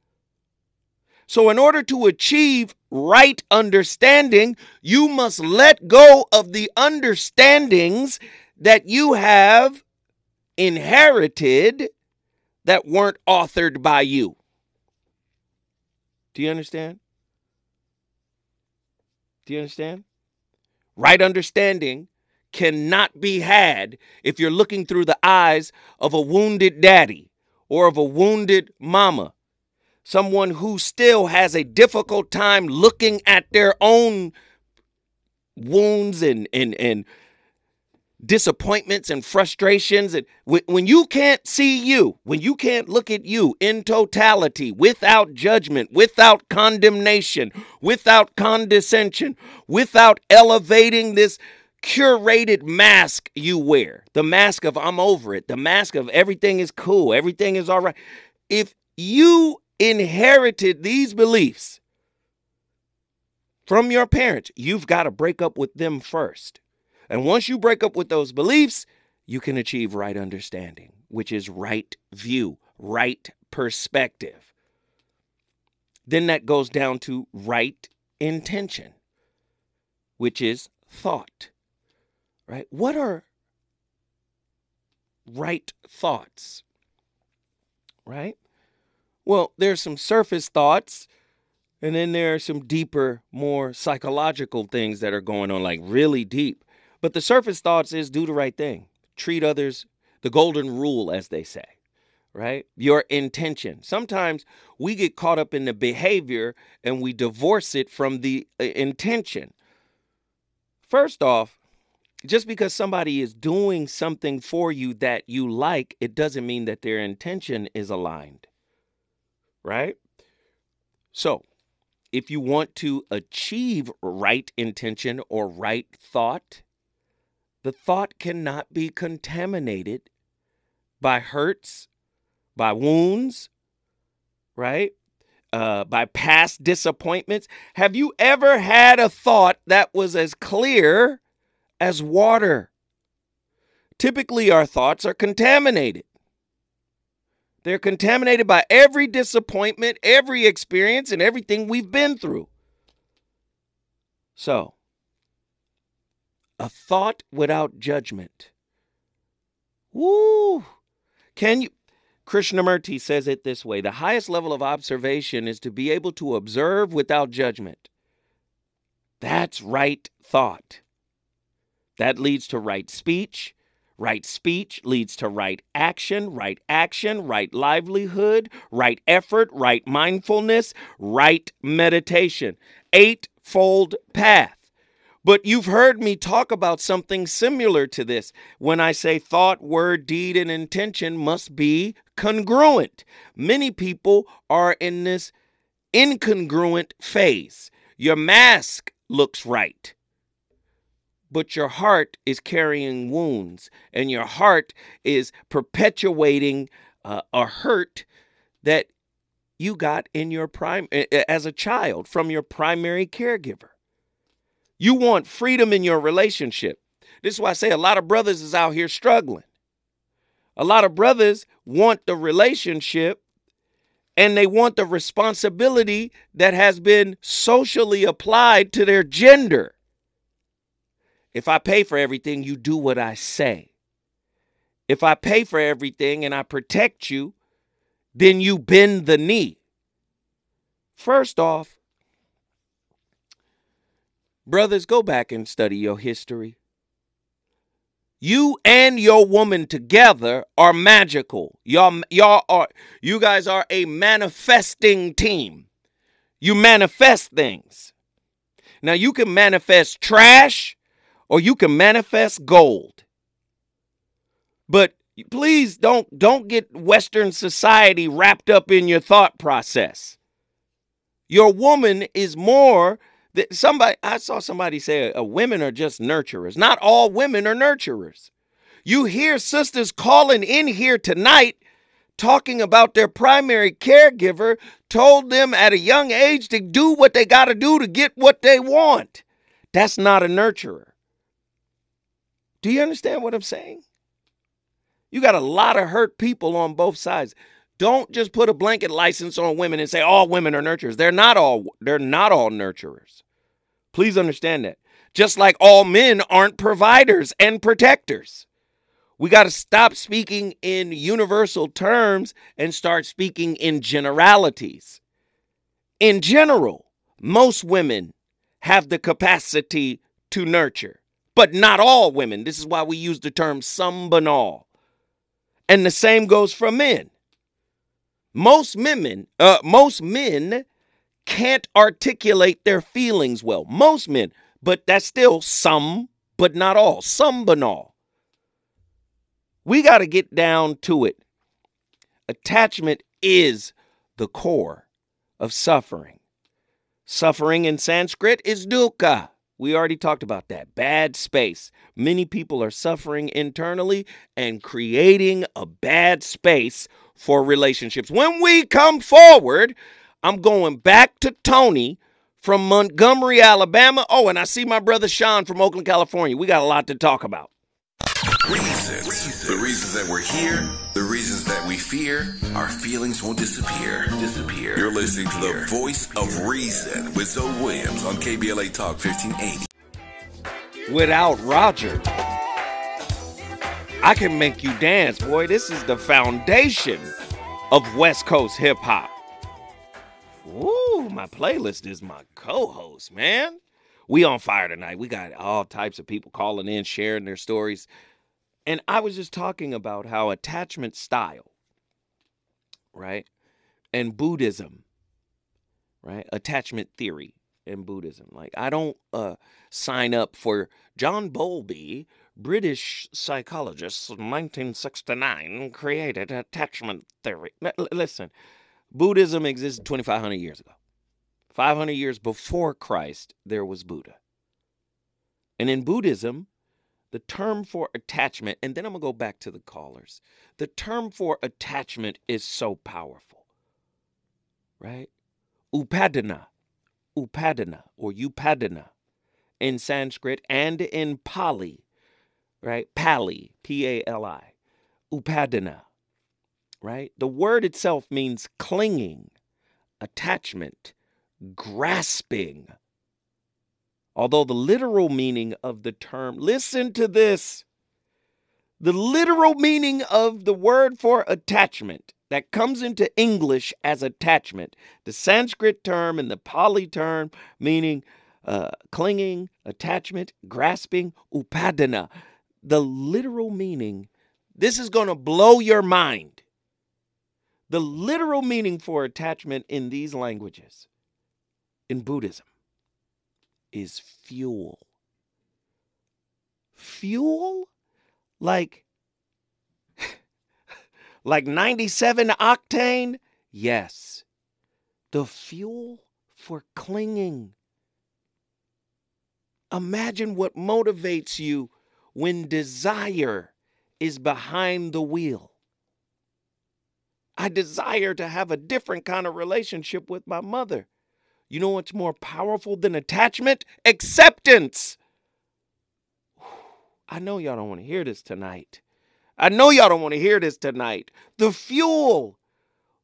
So, in order to achieve right understanding, you must let go of the understandings that you have inherited that weren't authored by you. Do you understand? Do you understand? Right understanding cannot be had if you're looking through the eyes of a wounded daddy or of a wounded mama someone who still has a difficult time looking at their own wounds and and and disappointments and frustrations and when, when you can't see you when you can't look at you in totality without judgment without condemnation without condescension without elevating this curated mask you wear the mask of i'm over it the mask of everything is cool everything is all right if you inherited these beliefs from your parents, you've got to break up with them first. And once you break up with those beliefs, you can achieve right understanding. which is right view, right perspective. Then that goes down to right intention, which is thought. Right? What are right thoughts? Right? Well, there's some surface thoughts, and then there are some deeper, more psychological things that are going on, like really deep. But the surface thoughts is do the right thing, treat others, the golden rule, as they say, right? Your intention. Sometimes we get caught up in the behavior and we divorce it from the uh, intention. First off, just because somebody is doing something for you that you like, it doesn't mean that their intention is aligned right? So, if you want to achieve right intention or right thought, the thought cannot be contaminated by hurts, by wounds, right? Uh, by past disappointments. Have you ever had a thought that was as clear as water? Typically, our thoughts are contaminated. They're contaminated by every disappointment, every experience, and everything we've been through. So, a thought without judgment. Woo! Can you? Krishnamurti says it this way the highest level of observation is to be able to observe without judgment. That's right thought. That leads to right speech. Right speech leads to right action, right action, right livelihood, right effort, right mindfulness, right meditation. Eightfold path. But you've heard me talk about something similar to this when I say thought, word, deed, and intention must be congruent. Many people are in this incongruent phase. Your mask looks right but your heart is carrying wounds and your heart is perpetuating uh, a hurt that you got in your prime as a child from your primary caregiver. You want freedom in your relationship. This is why I say a lot of brothers is out here struggling. A lot of brothers want the relationship and they want the responsibility that has been socially applied to their gender. If I pay for everything, you do what I say. If I pay for everything and I protect you, then you bend the knee. First off, brothers, go back and study your history. You and your woman together are magical. Y'all, y'all are you guys are a manifesting team. You manifest things. Now you can manifest trash or you can manifest gold. But please don't don't get western society wrapped up in your thought process. Your woman is more somebody I saw somebody say uh, women are just nurturers. Not all women are nurturers. You hear sisters calling in here tonight talking about their primary caregiver told them at a young age to do what they got to do to get what they want. That's not a nurturer. Do you understand what I'm saying? You got a lot of hurt people on both sides. Don't just put a blanket license on women and say all women are nurturers. They're not all they're not all nurturers. Please understand that. Just like all men aren't providers and protectors. We got to stop speaking in universal terms and start speaking in generalities. In general, most women have the capacity to nurture but not all women. This is why we use the term some banal. And the same goes for men. Most men, uh, most men can't articulate their feelings well. Most men, but that's still some, but not all. Some but not all. We got to get down to it. Attachment is the core of suffering. Suffering in Sanskrit is dukkha. We already talked about that. Bad space. Many people are suffering internally and creating a bad space for relationships. When we come forward, I'm going back to Tony from Montgomery, Alabama. Oh, and I see my brother Sean from Oakland, California. We got a lot to talk about. Reasons. The reasons that we're here, the reasons that we fear, our feelings won't disappear. Disappear. You're listening to the voice of reason with Zoe Williams on KBLA Talk 1580. Without Roger, I can make you dance, boy. This is the foundation of West Coast hip hop. Ooh, my playlist is my co-host, man. We on fire tonight. We got all types of people calling in, sharing their stories. And I was just talking about how attachment style, right? And Buddhism, right? Attachment theory and Buddhism. Like I don't uh sign up for John Bowlby, British psychologist, 1969 created attachment theory. L- listen, Buddhism existed 2500 years ago. 500 years before Christ, there was Buddha. And in Buddhism, the term for attachment, and then I'm going to go back to the callers. The term for attachment is so powerful, right? Upadana, upadana, or upadana in Sanskrit and in Pali, right? Pali, P A L I, upadana, right? The word itself means clinging, attachment, grasping. Although the literal meaning of the term, listen to this. The literal meaning of the word for attachment that comes into English as attachment, the Sanskrit term and the Pali term meaning uh, clinging, attachment, grasping, upadana. The literal meaning, this is going to blow your mind. The literal meaning for attachment in these languages, in Buddhism, is fuel. Fuel? Like like 97 octane? Yes. The fuel for clinging. Imagine what motivates you when desire is behind the wheel. I desire to have a different kind of relationship with my mother. You know what's more powerful than attachment? Acceptance. I know y'all don't want to hear this tonight. I know y'all don't want to hear this tonight. The fuel.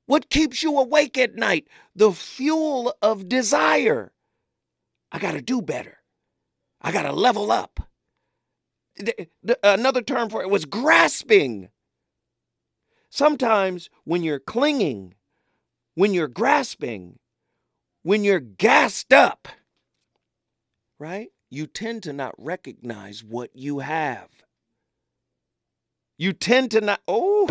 What keeps you awake at night? The fuel of desire. I got to do better. I got to level up. The- the- another term for it was grasping. Sometimes when you're clinging, when you're grasping, when you're gassed up, right? You tend to not recognize what you have. You tend to not, oh,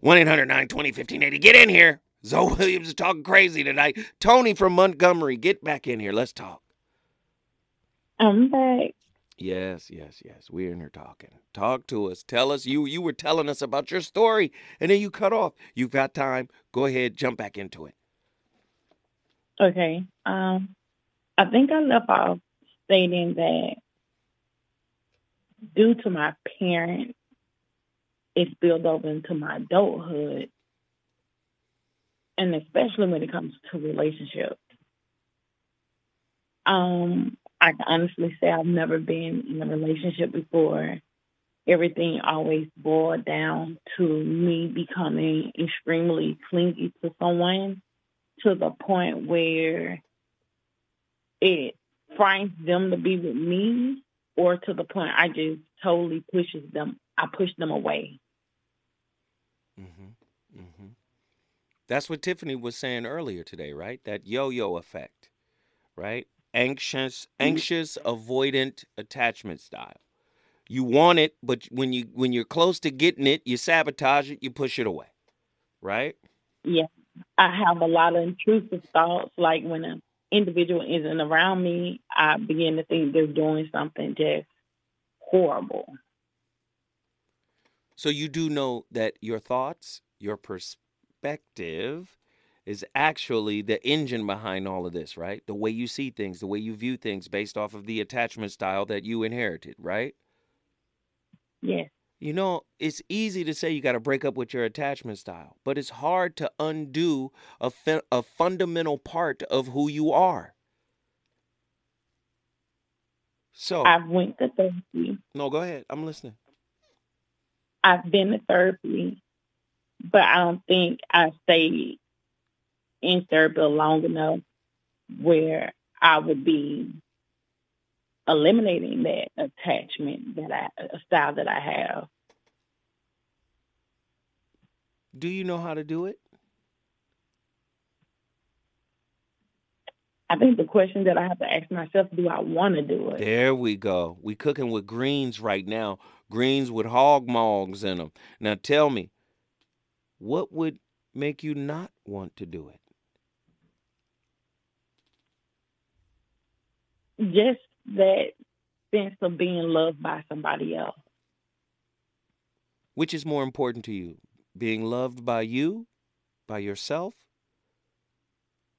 1 800 920 1580. Get in here. Zoe Williams is talking crazy tonight. Tony from Montgomery, get back in here. Let's talk. I'm back. Yes, yes, yes. We're in here talking. Talk to us. Tell us you you were telling us about your story and then you cut off. You've got time. Go ahead, jump back into it. Okay. Um, I think I left off stating that due to my parents, it spilled over into my adulthood, and especially when it comes to relationships. Um, I can honestly say I've never been in a relationship before. Everything always boiled down to me becoming extremely clingy to someone to the point where it frightens them to be with me or to the point I just totally pushes them I push them away. Mm-hmm. Mm-hmm. That's what Tiffany was saying earlier today, right? That yo-yo effect, right? Anxious, anxious, avoidant attachment style. You want it, but when you when you're close to getting it, you sabotage it, you push it away, right? Yeah. I have a lot of intrusive thoughts like when an individual isn't around me, I begin to think they're doing something just horrible. So you do know that your thoughts, your perspective is actually the engine behind all of this, right? The way you see things, the way you view things based off of the attachment style that you inherited, right? Yes. You know, it's easy to say you got to break up with your attachment style, but it's hard to undo a, a fundamental part of who you are. So, I went to therapy. no, go ahead. I'm listening. I've been to therapy, but I don't think I stayed in therapy long enough where I would be eliminating that attachment that I a style that I have. Do you know how to do it? I think the question that I have to ask myself, do I want to do it? There we go. We cooking with greens right now. Greens with hog mogs in them. Now tell me, what would make you not want to do it? Just that sense of being loved by somebody else. Which is more important to you? Being loved by you, by yourself,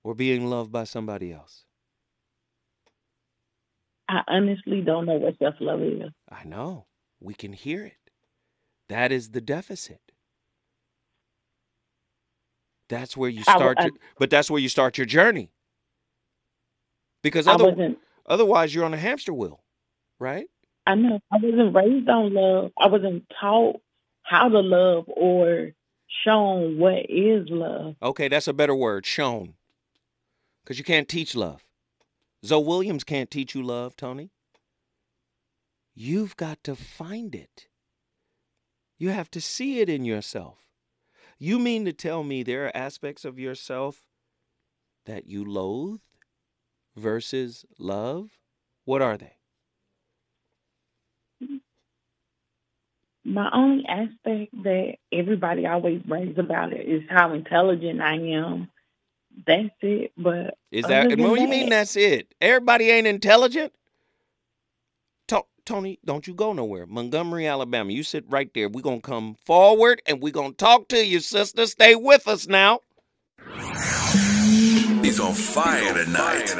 or being loved by somebody else? I honestly don't know what self love is. I know. We can hear it. That is the deficit. That's where you start I- your, but that's where you start your journey. Because I other, wasn't otherwise you're on a hamster wheel, right? I know I wasn't raised on love. I wasn't taught how to love or shown what is love. Okay, that's a better word, shown. Because you can't teach love. Zoe Williams can't teach you love, Tony. You've got to find it. You have to see it in yourself. You mean to tell me there are aspects of yourself that you loathe versus love? What are they? My only aspect that everybody always brags about it is how intelligent I am. That's it. But Is that what do you mean that's it? Everybody ain't intelligent? To- Tony, don't you go nowhere. Montgomery, Alabama. You sit right there. We're gonna come forward and we're gonna talk to you, sister. Stay with us now. He's on fire tonight.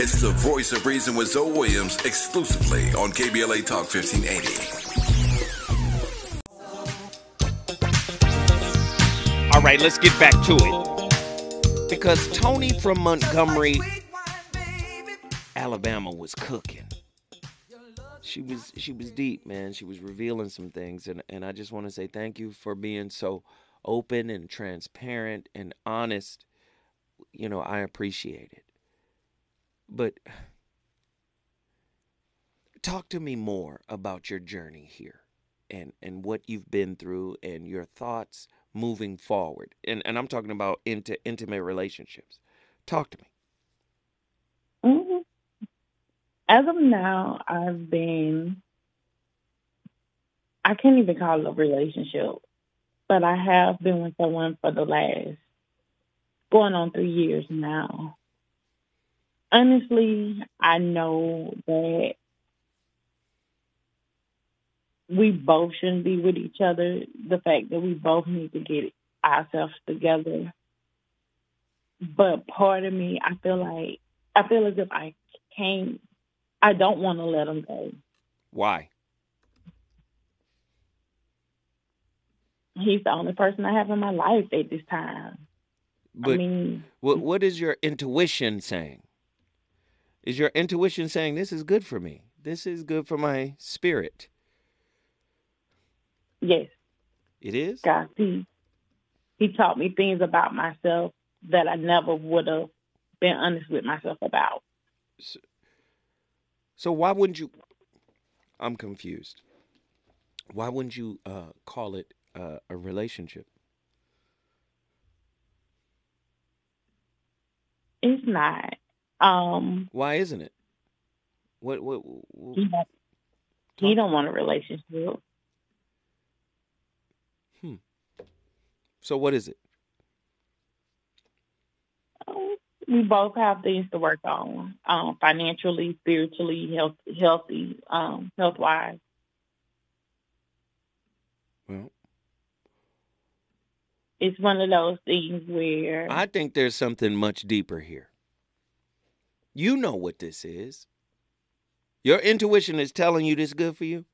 It's the voice of reason with Zoe Williams exclusively on KBLA Talk 1580. All right, let's get back to it. Because Tony from Montgomery, Alabama was cooking. She was she was deep, man. She was revealing some things and and I just want to say thank you for being so open and transparent and honest. You know, I appreciate it. But talk to me more about your journey here and and what you've been through and your thoughts moving forward. And and I'm talking about into intimate relationships. Talk to me. Mhm. As of now, I've been, I can't even call it a relationship, but I have been with someone for the last going on three years now. Honestly, I know that we both shouldn't be with each other. The fact that we both need to get ourselves together. But part of me, I feel like, I feel as if I can't, I don't want to let him go. Why? He's the only person I have in my life at this time. But I mean, what what is your intuition saying? Is your intuition saying this is good for me? This is good for my spirit. yes, It is? God, he, he taught me things about myself that I never would have been honest with myself about. So why wouldn't you I'm confused. Why wouldn't you uh, call it uh, a relationship? It's not. Um, Why isn't it? What what, what he don't, he don't want a relationship. Hmm. So what is it? Um, We both have things to work on, um, financially, spiritually, health, healthy, um, health wise. Well, It's one of those things where I think there's something much deeper here. You know what this is. Your intuition is telling you this is good for you.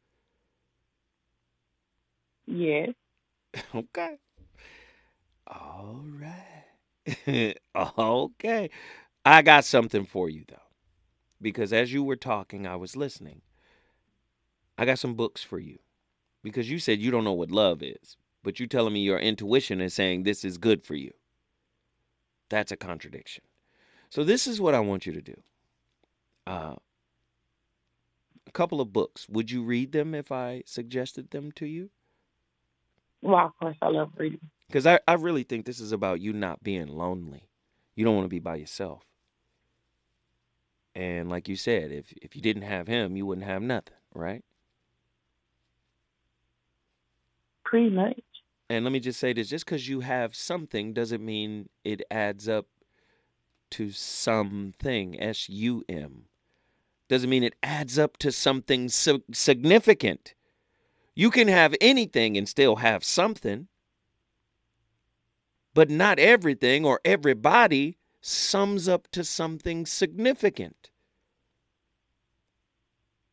yes, Okay. All right. okay. I got something for you though. Because as you were talking, I was listening. I got some books for you. Because you said you don't know what love is, but you telling me your intuition is saying this is good for you. That's a contradiction. So this is what I want you to do. Uh, a couple of books. Would you read them if I suggested them to you? Well, of course, I love reading. Because I, I really think this is about you not being lonely. You don't want to be by yourself. And like you said, if if you didn't have him, you wouldn't have nothing, right? Pretty much. And let me just say this just because you have something doesn't mean it adds up to something, S U M. Doesn't mean it adds up to something sig- significant. You can have anything and still have something, but not everything or everybody sums up to something significant.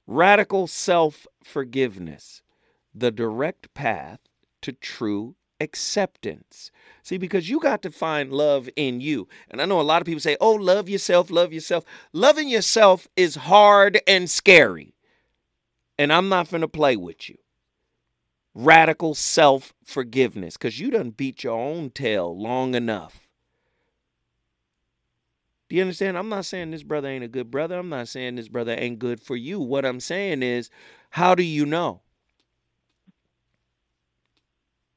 Radical self forgiveness, the direct path to true acceptance. See, because you got to find love in you. And I know a lot of people say, oh, love yourself, love yourself. Loving yourself is hard and scary. And I'm not going to play with you. Radical self forgiveness, because you done beat your own tail long enough. Do you understand? I'm not saying this brother ain't a good brother. I'm not saying this brother ain't good for you. What I'm saying is, how do you know?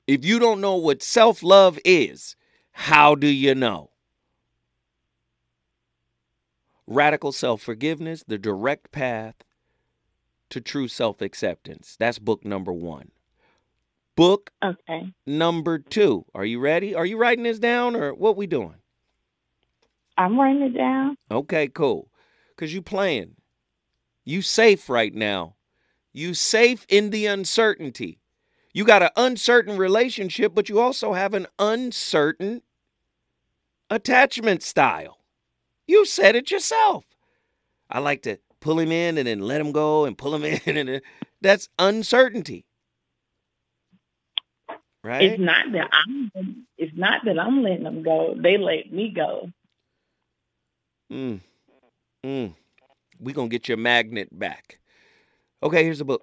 If you don't know what self love is, how do you know? Radical self forgiveness, the direct path to true self acceptance. That's book number one. Book Okay. number two. Are you ready? Are you writing this down or what we doing? I'm writing it down. Okay, cool. Cause you playing. You safe right now. You safe in the uncertainty. You got an uncertain relationship, but you also have an uncertain attachment style. You said it yourself. I like to pull him in and then let him go and pull him in and that's uncertainty. Right? It's not that I'm. It's not that I'm letting them go. They let me go. Mm. Mm. We're going to get your magnet back. Okay, here's a book.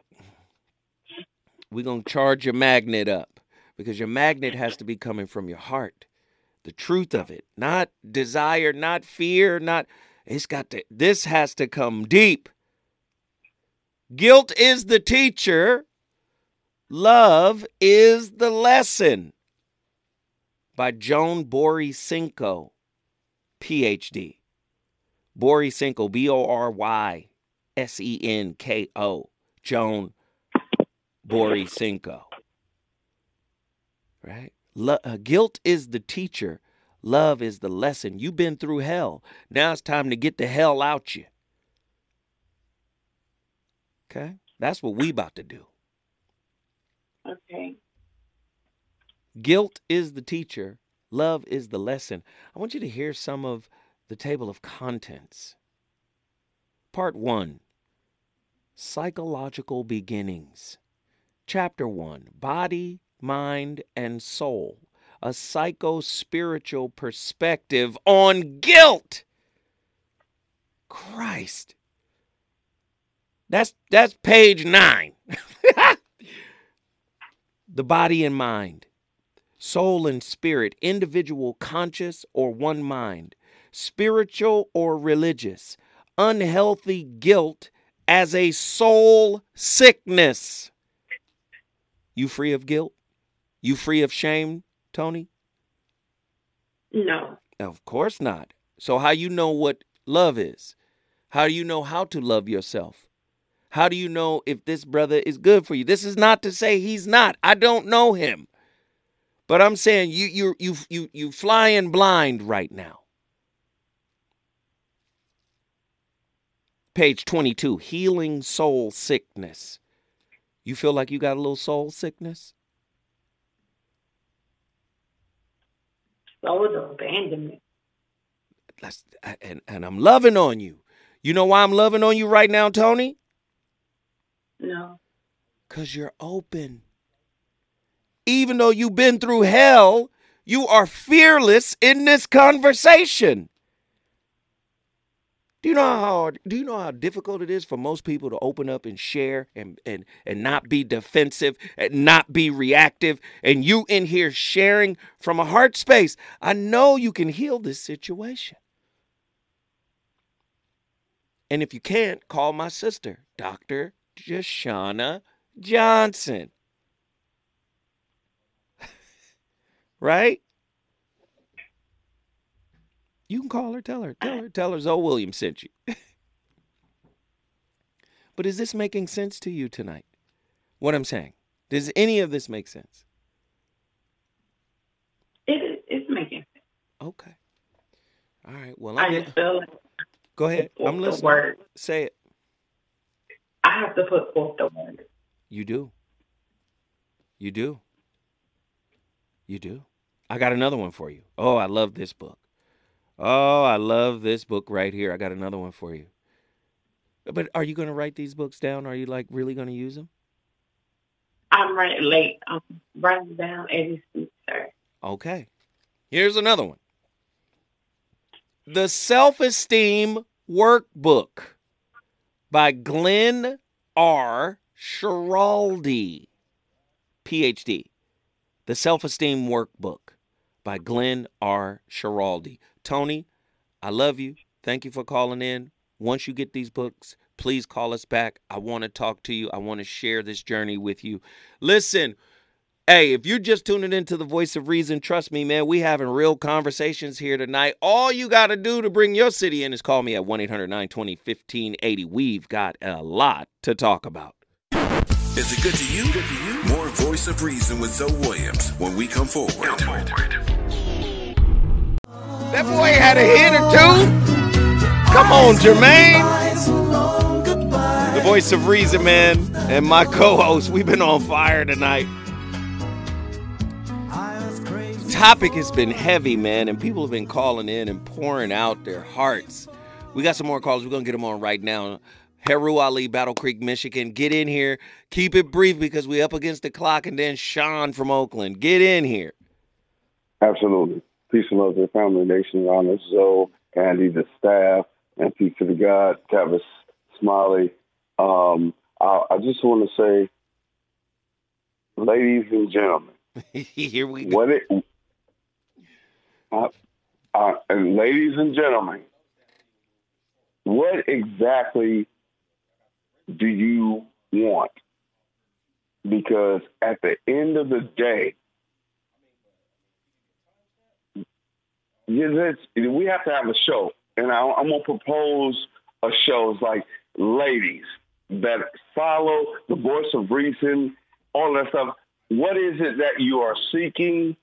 We're going to charge your magnet up because your magnet has to be coming from your heart. The truth of it, not desire, not fear, not. It's got to, this has to come deep. Guilt is the teacher, love is the lesson. By Joan Borysenko, PhD. Borysenko, B O R Y S E N K O, Joan Borysenko. Right? Lo- uh, guilt is the teacher, love is the lesson. You've been through hell. Now it's time to get the hell out you. Okay? That's what we about to do. Okay. Guilt is the teacher, love is the lesson. I want you to hear some of the table of contents. Part 1 Psychological Beginnings. Chapter 1 Body, Mind, and Soul. A psycho spiritual perspective on guilt. Christ. That's that's page 9. the body and mind. Soul and spirit, individual conscious or one mind spiritual or religious, unhealthy guilt as a soul sickness. You free of guilt? You free of shame, Tony? No. Of course not. So how you know what love is? How do you know how to love yourself? How do you know if this brother is good for you? This is not to say he's not. I don't know him. But I'm saying you you you you you flying blind right now. Page 22, healing soul sickness. You feel like you got a little soul sickness? Soul abandonment. That's, and, and I'm loving on you. You know why I'm loving on you right now, Tony? No. Because you're open. Even though you've been through hell, you are fearless in this conversation. Do you know how hard, do you know how difficult it is for most people to open up and share and and and not be defensive and not be reactive and you in here sharing from a heart space. I know you can heal this situation. And if you can't, call my sister, Dr. Jashana Johnson. right? You can call her, tell her, tell her, tell her Zoe Williams sent you. but is this making sense to you tonight? What I'm saying? Does any of this make sense? It, it's making sense. Okay. All right. Well, I I'm just feel go ahead. I'm listening. word. Say it. I have to put forth the word. You do. You do. You do. I got another one for you. Oh, I love this book. Oh, I love this book right here. I got another one for you. But are you going to write these books down? Are you like really going to use them? I'm writing late. I'm writing down every sir. Okay. Here's another one. The Self Esteem Workbook by Glenn R. Schiraldi, PhD. The Self Esteem Workbook by Glenn R. Schiraldi. Tony, I love you. Thank you for calling in. Once you get these books, please call us back. I want to talk to you. I want to share this journey with you. Listen, Hey, if you're just tuning into the voice of reason, trust me, man, we having real conversations here tonight. All you got to do to bring your city in is call me at 1 800 920 1580. We've got a lot to talk about. Is it good to you? More voice of reason with Zoe Williams when we come forward. That boy had a hit or two. Come on, Jermaine. The voice of reason, man, and my co host. We've been on fire tonight. Topic has been heavy, man, and people have been calling in and pouring out their hearts. We got some more calls. We're going to get them on right now. Heru Ali, Battle Creek, Michigan. Get in here. Keep it brief because we up against the clock. And then Sean from Oakland. Get in here. Absolutely. Peace and love to the family nation. Honor Zoe, Andy, the staff, and peace to the God, Tavis Smiley. Um, I, I just want to say, ladies and gentlemen, here we go. what it, uh, uh, and ladies and gentlemen, what exactly do you want? Because at the end of the day, we have to have a show, and I'm gonna propose a show. It's like ladies that follow the voice of reason, all that stuff. What is it that you are seeking?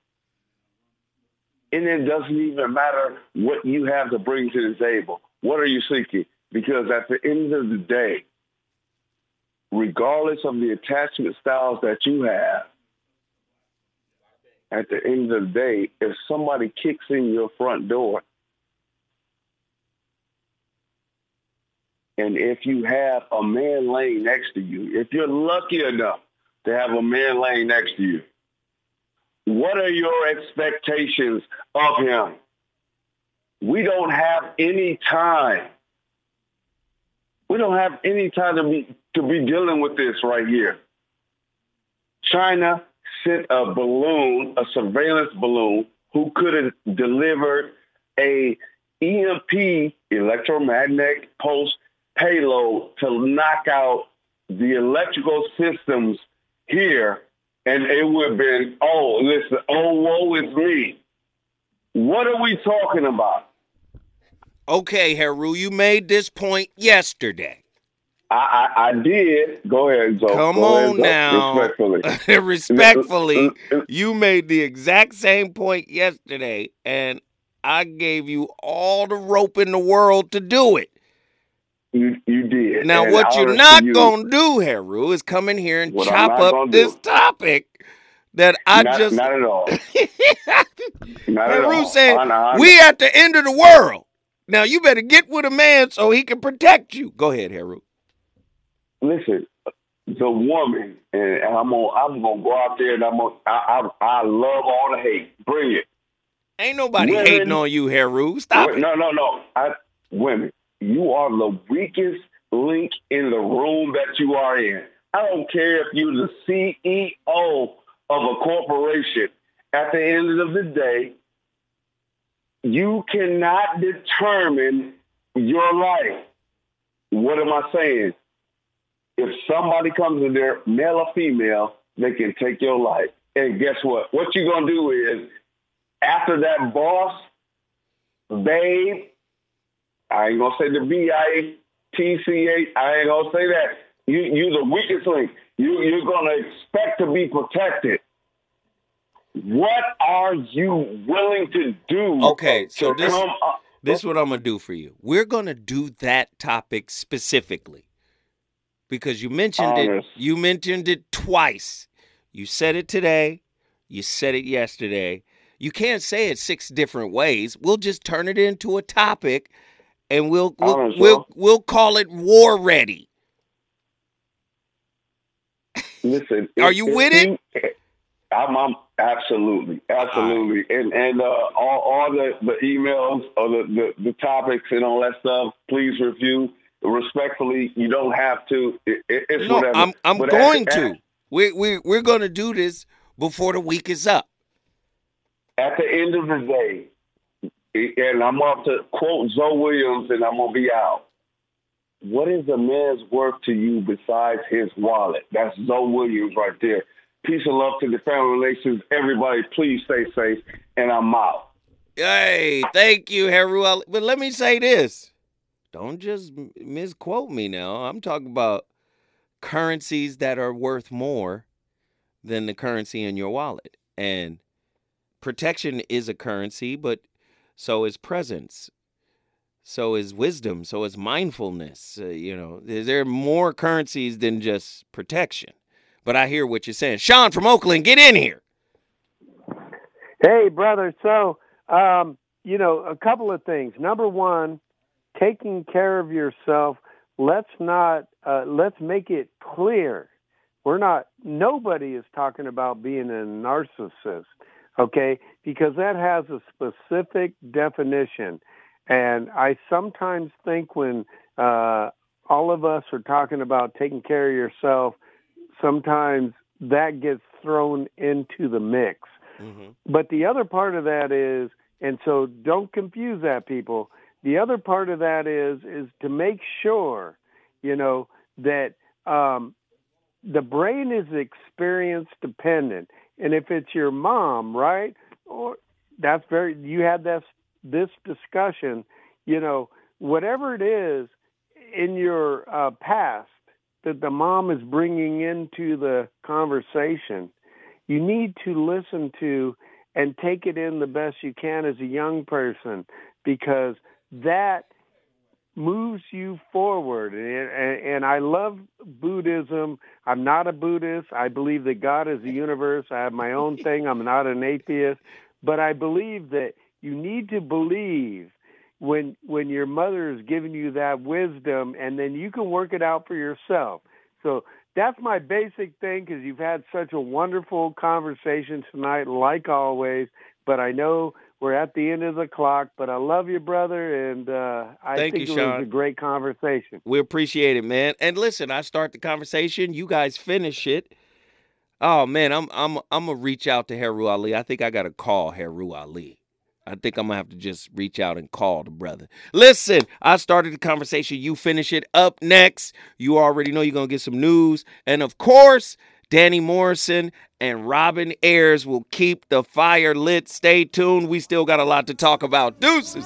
And it doesn't even matter what you have to bring to the table. What are you seeking? Because at the end of the day, regardless of the attachment styles that you have, at the end of the day, if somebody kicks in your front door, and if you have a man laying next to you, if you're lucky enough to have a man laying next to you, what are your expectations of him? We don't have any time. We don't have any time to be to be dealing with this right here. China sent a balloon, a surveillance balloon, who could have delivered a EMP, electromagnetic pulse payload, to knock out the electrical systems here, and it would have been, oh, listen, oh, woe is me. What are we talking about? Okay, Heru, you made this point yesterday. I, I, I did. Go ahead, Zoe. Come Go on Zoe. now. Respectfully. Respectfully, you made the exact same point yesterday, and I gave you all the rope in the world to do it. You, you did. Now, And what you're not you. gonna do, Heru, is come in here and chop up this do. topic that I not, just. not at all. Not at all. honor. "We at the end of the world. Now you better get with a man so he can protect you." Go ahead, Heru. listen, the woman, and I'm gonna I'm gonna go out there and I'm gonna I I, I love all the hate. Bring it. Ain't nobody Women- hating on you, Heru. Stop it. No, no, no. I women. you are the weakest link in the room that you are in. I don't care if you're the CEO of a corporation. At the end of the day, you cannot determine your life. What am I saying? If somebody comes in there, male or female, they can take your life. And guess what? What you're gonna do is after that boss, babe, I ain't gonna say the B I T C H. I ain't gonna say that. You you're the weakest link. You you're gonna expect to be protected. What are you willing to do? Okay, so this up? this is what I'm gonna do for you. We're gonna do that topic specifically because you mentioned it. You mentioned it twice. You said it today. You said it yesterday. You can't say it six different ways. We'll just turn it into a topic, and we'll we'll Honest, we'll, we'll call it war ready. Listen, Are you with it? I'm, I'm absolutely, absolutely, and and uh, all, all the, the emails or the, the the topics and all that stuff. Please review respectfully. You don't have to. It, it, it's No, whatever. I'm I'm But going at- to. We we we're going to do this before the week is up. at the end of the day, and I'm off to quote Zoe Williams, and I'm gonna be out. What is a man's worth to you besides his wallet? That's Zoe Williams right there. Peace and love to the family relations. Everybody, please stay safe, and I'm out. Hey, thank you, Heru. But let me say this. Don't just misquote me now. I'm talking about currencies that are worth more than the currency in your wallet. And protection is a currency, but so is presence. So is wisdom. So is mindfulness. Uh, you know, there are more currencies than just protection. But I hear what you're saying. Sean from Oakland, get in here. Hey, brother. So, um, you know, a couple of things. Number one, taking care of yourself. Let's not. Uh, let's make it clear. We're not. Nobody is talking about being a narcissist. Okay, because that has a specific definition, and I sometimes think when uh, all of us are talking about taking care of yourself, sometimes that gets thrown into the mix. Mm-hmm. But the other part of that is, and so don't confuse that, people. The other part of that is is to make sure, you know, that um, the brain is experience dependent, and if it's your mom, right, or that's very you had this this discussion, you know, whatever it is in your uh, past that the mom is bringing into the conversation you need to listen to and take it in the best you can as a young person because that moves you forward. And, and, i love buddhism. I'm not a buddhist. I believe that god is the universe. I have my own thing. I'm not an atheist. But i believe that you need to believe when when your mother is giving you that wisdom and then you can work it out for yourself so that's my basic thing because you've had such a wonderful conversation tonight, like always. But I know we're at the end of the clock. But I love you, brother, and uh, I Thank think you, it Sean. was a great conversation. We appreciate it, man. And listen, I start the conversation, you guys finish it. Oh man, I'm I'm I'm gonna reach out to Heru Ali. I think I gotta call Heru Ali. I think I'm gonna have to just reach out and call the brother. Listen, I started the conversation. You finish it up next. You already know you're gonna get some news, and of course, Danny Morrison and Robin Ayers will keep the fire lit. Stay tuned. We still got a lot to talk about. Deuces.